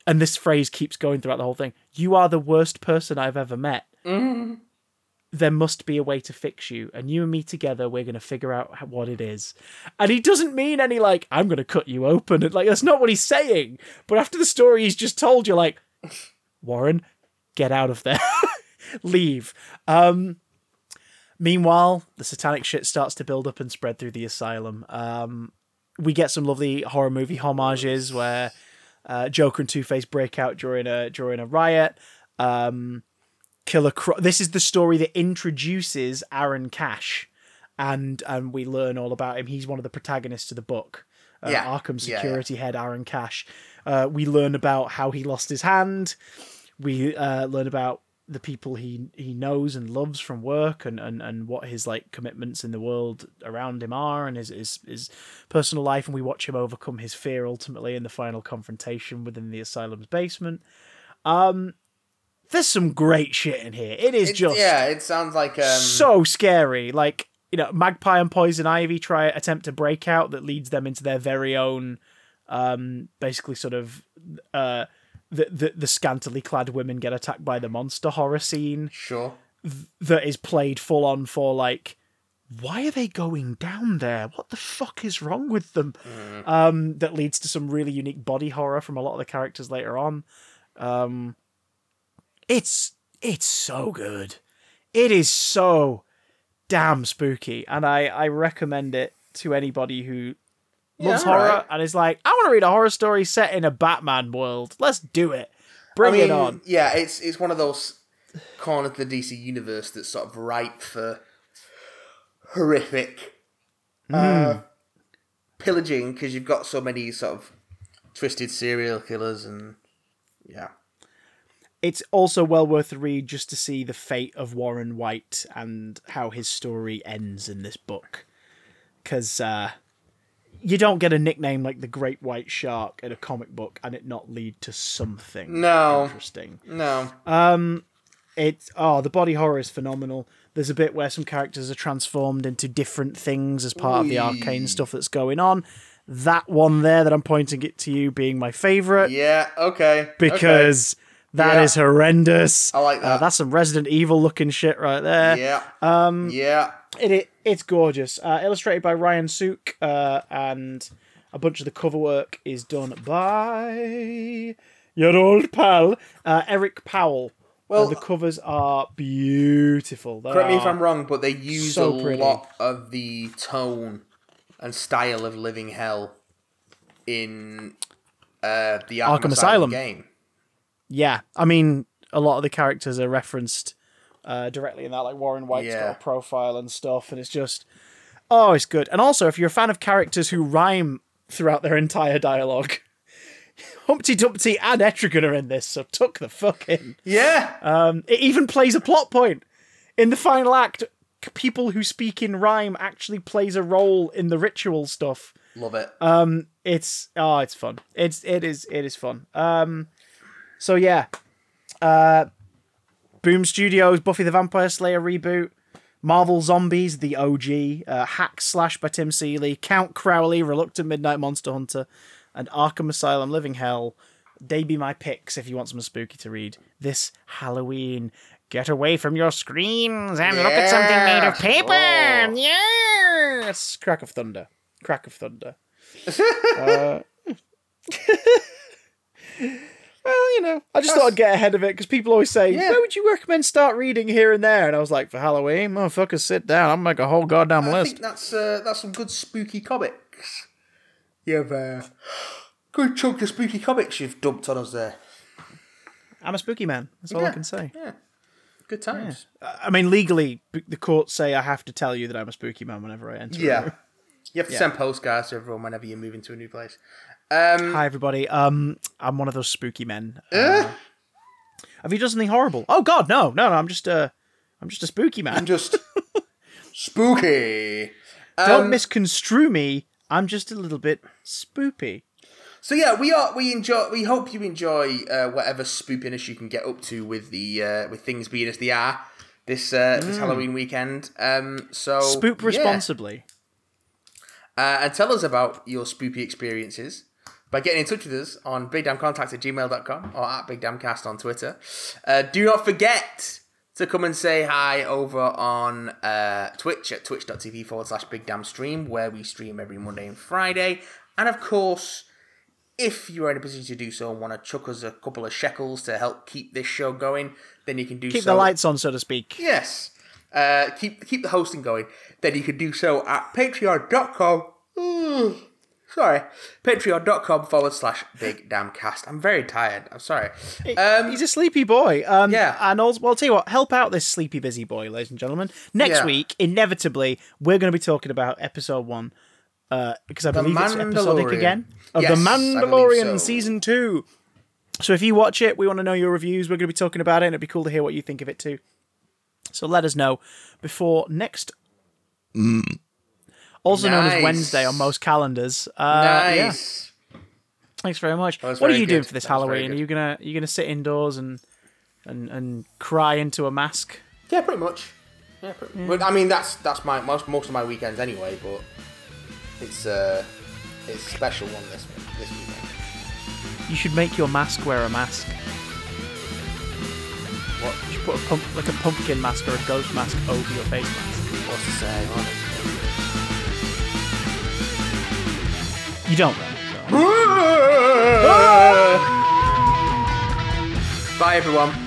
and this phrase keeps going throughout the whole thing. You are the worst person I've ever met. Mm. There must be a way to fix you, and you and me together, we're gonna figure out what it is. And he doesn't mean any like I'm gonna cut you open. And, like that's not what he's saying. But after the story he's just told, you're like, Warren, get out of there, leave. Um, Meanwhile, the satanic shit starts to build up and spread through the asylum. Um, we get some lovely horror movie homages where uh, Joker and Two Face break out during a during a riot. Um, Killer Cro- This is the story that introduces Aaron Cash, and and we learn all about him. He's one of the protagonists of the book. Uh, Yeah. Arkham Yeah, yeah. security head Aaron Cash. Uh, we learn about how he lost his hand. We uh, learn about the people he he knows and loves from work and, and, and what his like commitments in the world around him are and his, his his personal life and we watch him overcome his fear ultimately in the final confrontation within the asylum's basement. Um there's some great shit in here. It is just yeah, it sounds like um, so scary. Like, you know, Magpie and Poison Ivy try attempt to break out that leads them into their very own um basically sort of uh the, the the scantily clad women get attacked by the monster horror scene sure. that is played full on for like why are they going down there? What the fuck is wrong with them? Um that leads to some really unique body horror from a lot of the characters later on. Um it's it's so good. It is so damn spooky and i i recommend it to anybody who loves Yeah, horror alright. and is like i want to read a horror story set in a batman world let's do it bring I mean, it on Yeah, it's it's one of those corners of the DC universe that's sort of ripe for horrific uh, pillaging because you've got so many sort of twisted serial killers and yeah. it's also well worth the read just to see the fate of Warren White and how his story ends in this book. Because uh, you don't get a nickname like the Great White Shark in a comic book and it not lead to something No. interesting. No. Um, it's oh, the body horror is phenomenal. There's a bit where some characters are transformed into different things as part of the arcane stuff that's going on. That one there that I'm pointing it to you being my favorite yeah. Okay. because that is Yeah. horrendous. I like Uh, that. that's some Resident Evil looking shit right there. Yeah. Um. Yeah. It, it it's gorgeous. Uh, illustrated by Ryan Sook, uh, and a bunch of the cover work is done by your old pal uh, Eric Powell. Well, the covers are beautiful. They Correct me if I'm wrong, but they use so a pretty. lot of the tone and style of Living Hell in uh, the Arkham, Arkham Asylum, Asylum. game. Yeah, I mean, a lot of the characters are referenced uh, directly in that, like Warren White's Yeah. got a profile and stuff, and it's just, oh, it's good. And also, if you're a fan of characters who rhyme throughout their entire dialogue, Humpty Dumpty and Etrigan are in this, so tuck the fuck in. Yeah. Um, it even plays a plot point in the final act. People who speak in rhyme actually plays a role in the ritual stuff. Love it. Um, it's oh, it's fun. It's it is it is fun. Um, so yeah, uh, Boom Studios, Buffy the Vampire Slayer reboot, Marvel Zombies, the OG, uh, Hack Slash by Tim Seeley, Count Crowley, Reluctant Midnight Monster Hunter, and Arkham Asylum Living Hell. They be my picks if you want something spooky to read this Halloween. Get away from your screens and look at something made of paper. Oh. Yes, crack of thunder, crack of thunder. Uh, you know, I just thought I'd get ahead of it because people always say, Yeah. "Where would you recommend start reading here and there?" And I was like, "For Halloween, motherfuckers, sit down. I'll make a whole goddamn I list." think that's uh, that's some good spooky comics. You have a good chunk of spooky comics you've dumped on us there. I'm a spooky man. That's all I can say. Yeah. Good times. I mean, legally, the courts say I have to tell you that I'm a spooky man whenever I enter. a Yeah. You have to Yeah. send postcards to everyone whenever you move into a new place. Um, Hi, everybody. Um, I'm one of those spooky men. Uh, eh? have you done something horrible? Oh God, no, no, no. I'm just a, I'm just a spooky man. I'm just spooky. Don't Um, misconstrue me. I'm just a little bit spoopy. So yeah, we are. We enjoy. We hope you enjoy uh, whatever spoopiness you can get up to with the uh, with things being as they are this uh, this Halloween weekend. Um, so Spoop yeah. responsibly. uh, and tell us about your spoopy experiences by getting in touch with us on bigdamcontact at gmail.com or at bigdamcast on Twitter. Uh, do not forget to come and say hi over on uh, Twitch at twitch.tv forward slash bigdamstream, where we stream every Monday and Friday. And of course, if you're in a position to do so and want to chuck us a couple of shekels to help keep this show going, then you can do Keep so. Keep the lights on, so to speak. Yes. Uh, keep keep the hosting going. Then you can do so at patreon.com. Ooh, sorry. Patreon.com forward slash big damn cast. I'm very tired. I'm sorry. Um, He's a sleepy boy. Um, Yeah. And also, well, I'll tell you what, help out this sleepy, busy boy, ladies and gentlemen. Next Yeah. week, inevitably, we're going to be talking about episode one. Uh, because I believe it's episodic again of Yes, the Mandalorian so. season two. So if you watch it, we want to know your reviews. We're going to be talking about it, and it'd be cool to hear what you think of it too. So let us know before next. Also known as Wednesday on most calendars. Uh, yeah. nice. Thanks very much. What are very you doing for this That Halloween? Are you gonna are you gonna sit indoors and and and cry into a mask? Yeah, pretty much. Yeah, pretty, But, I mean, that's that's my most most of my weekends anyway. But it's uh, it's a special one this this weekend. You should make your mask wear a mask. What? You should put a pump like a pumpkin mask or a ghost mask over your face mask. What's to say? You don't. Though, so. Bye, everyone.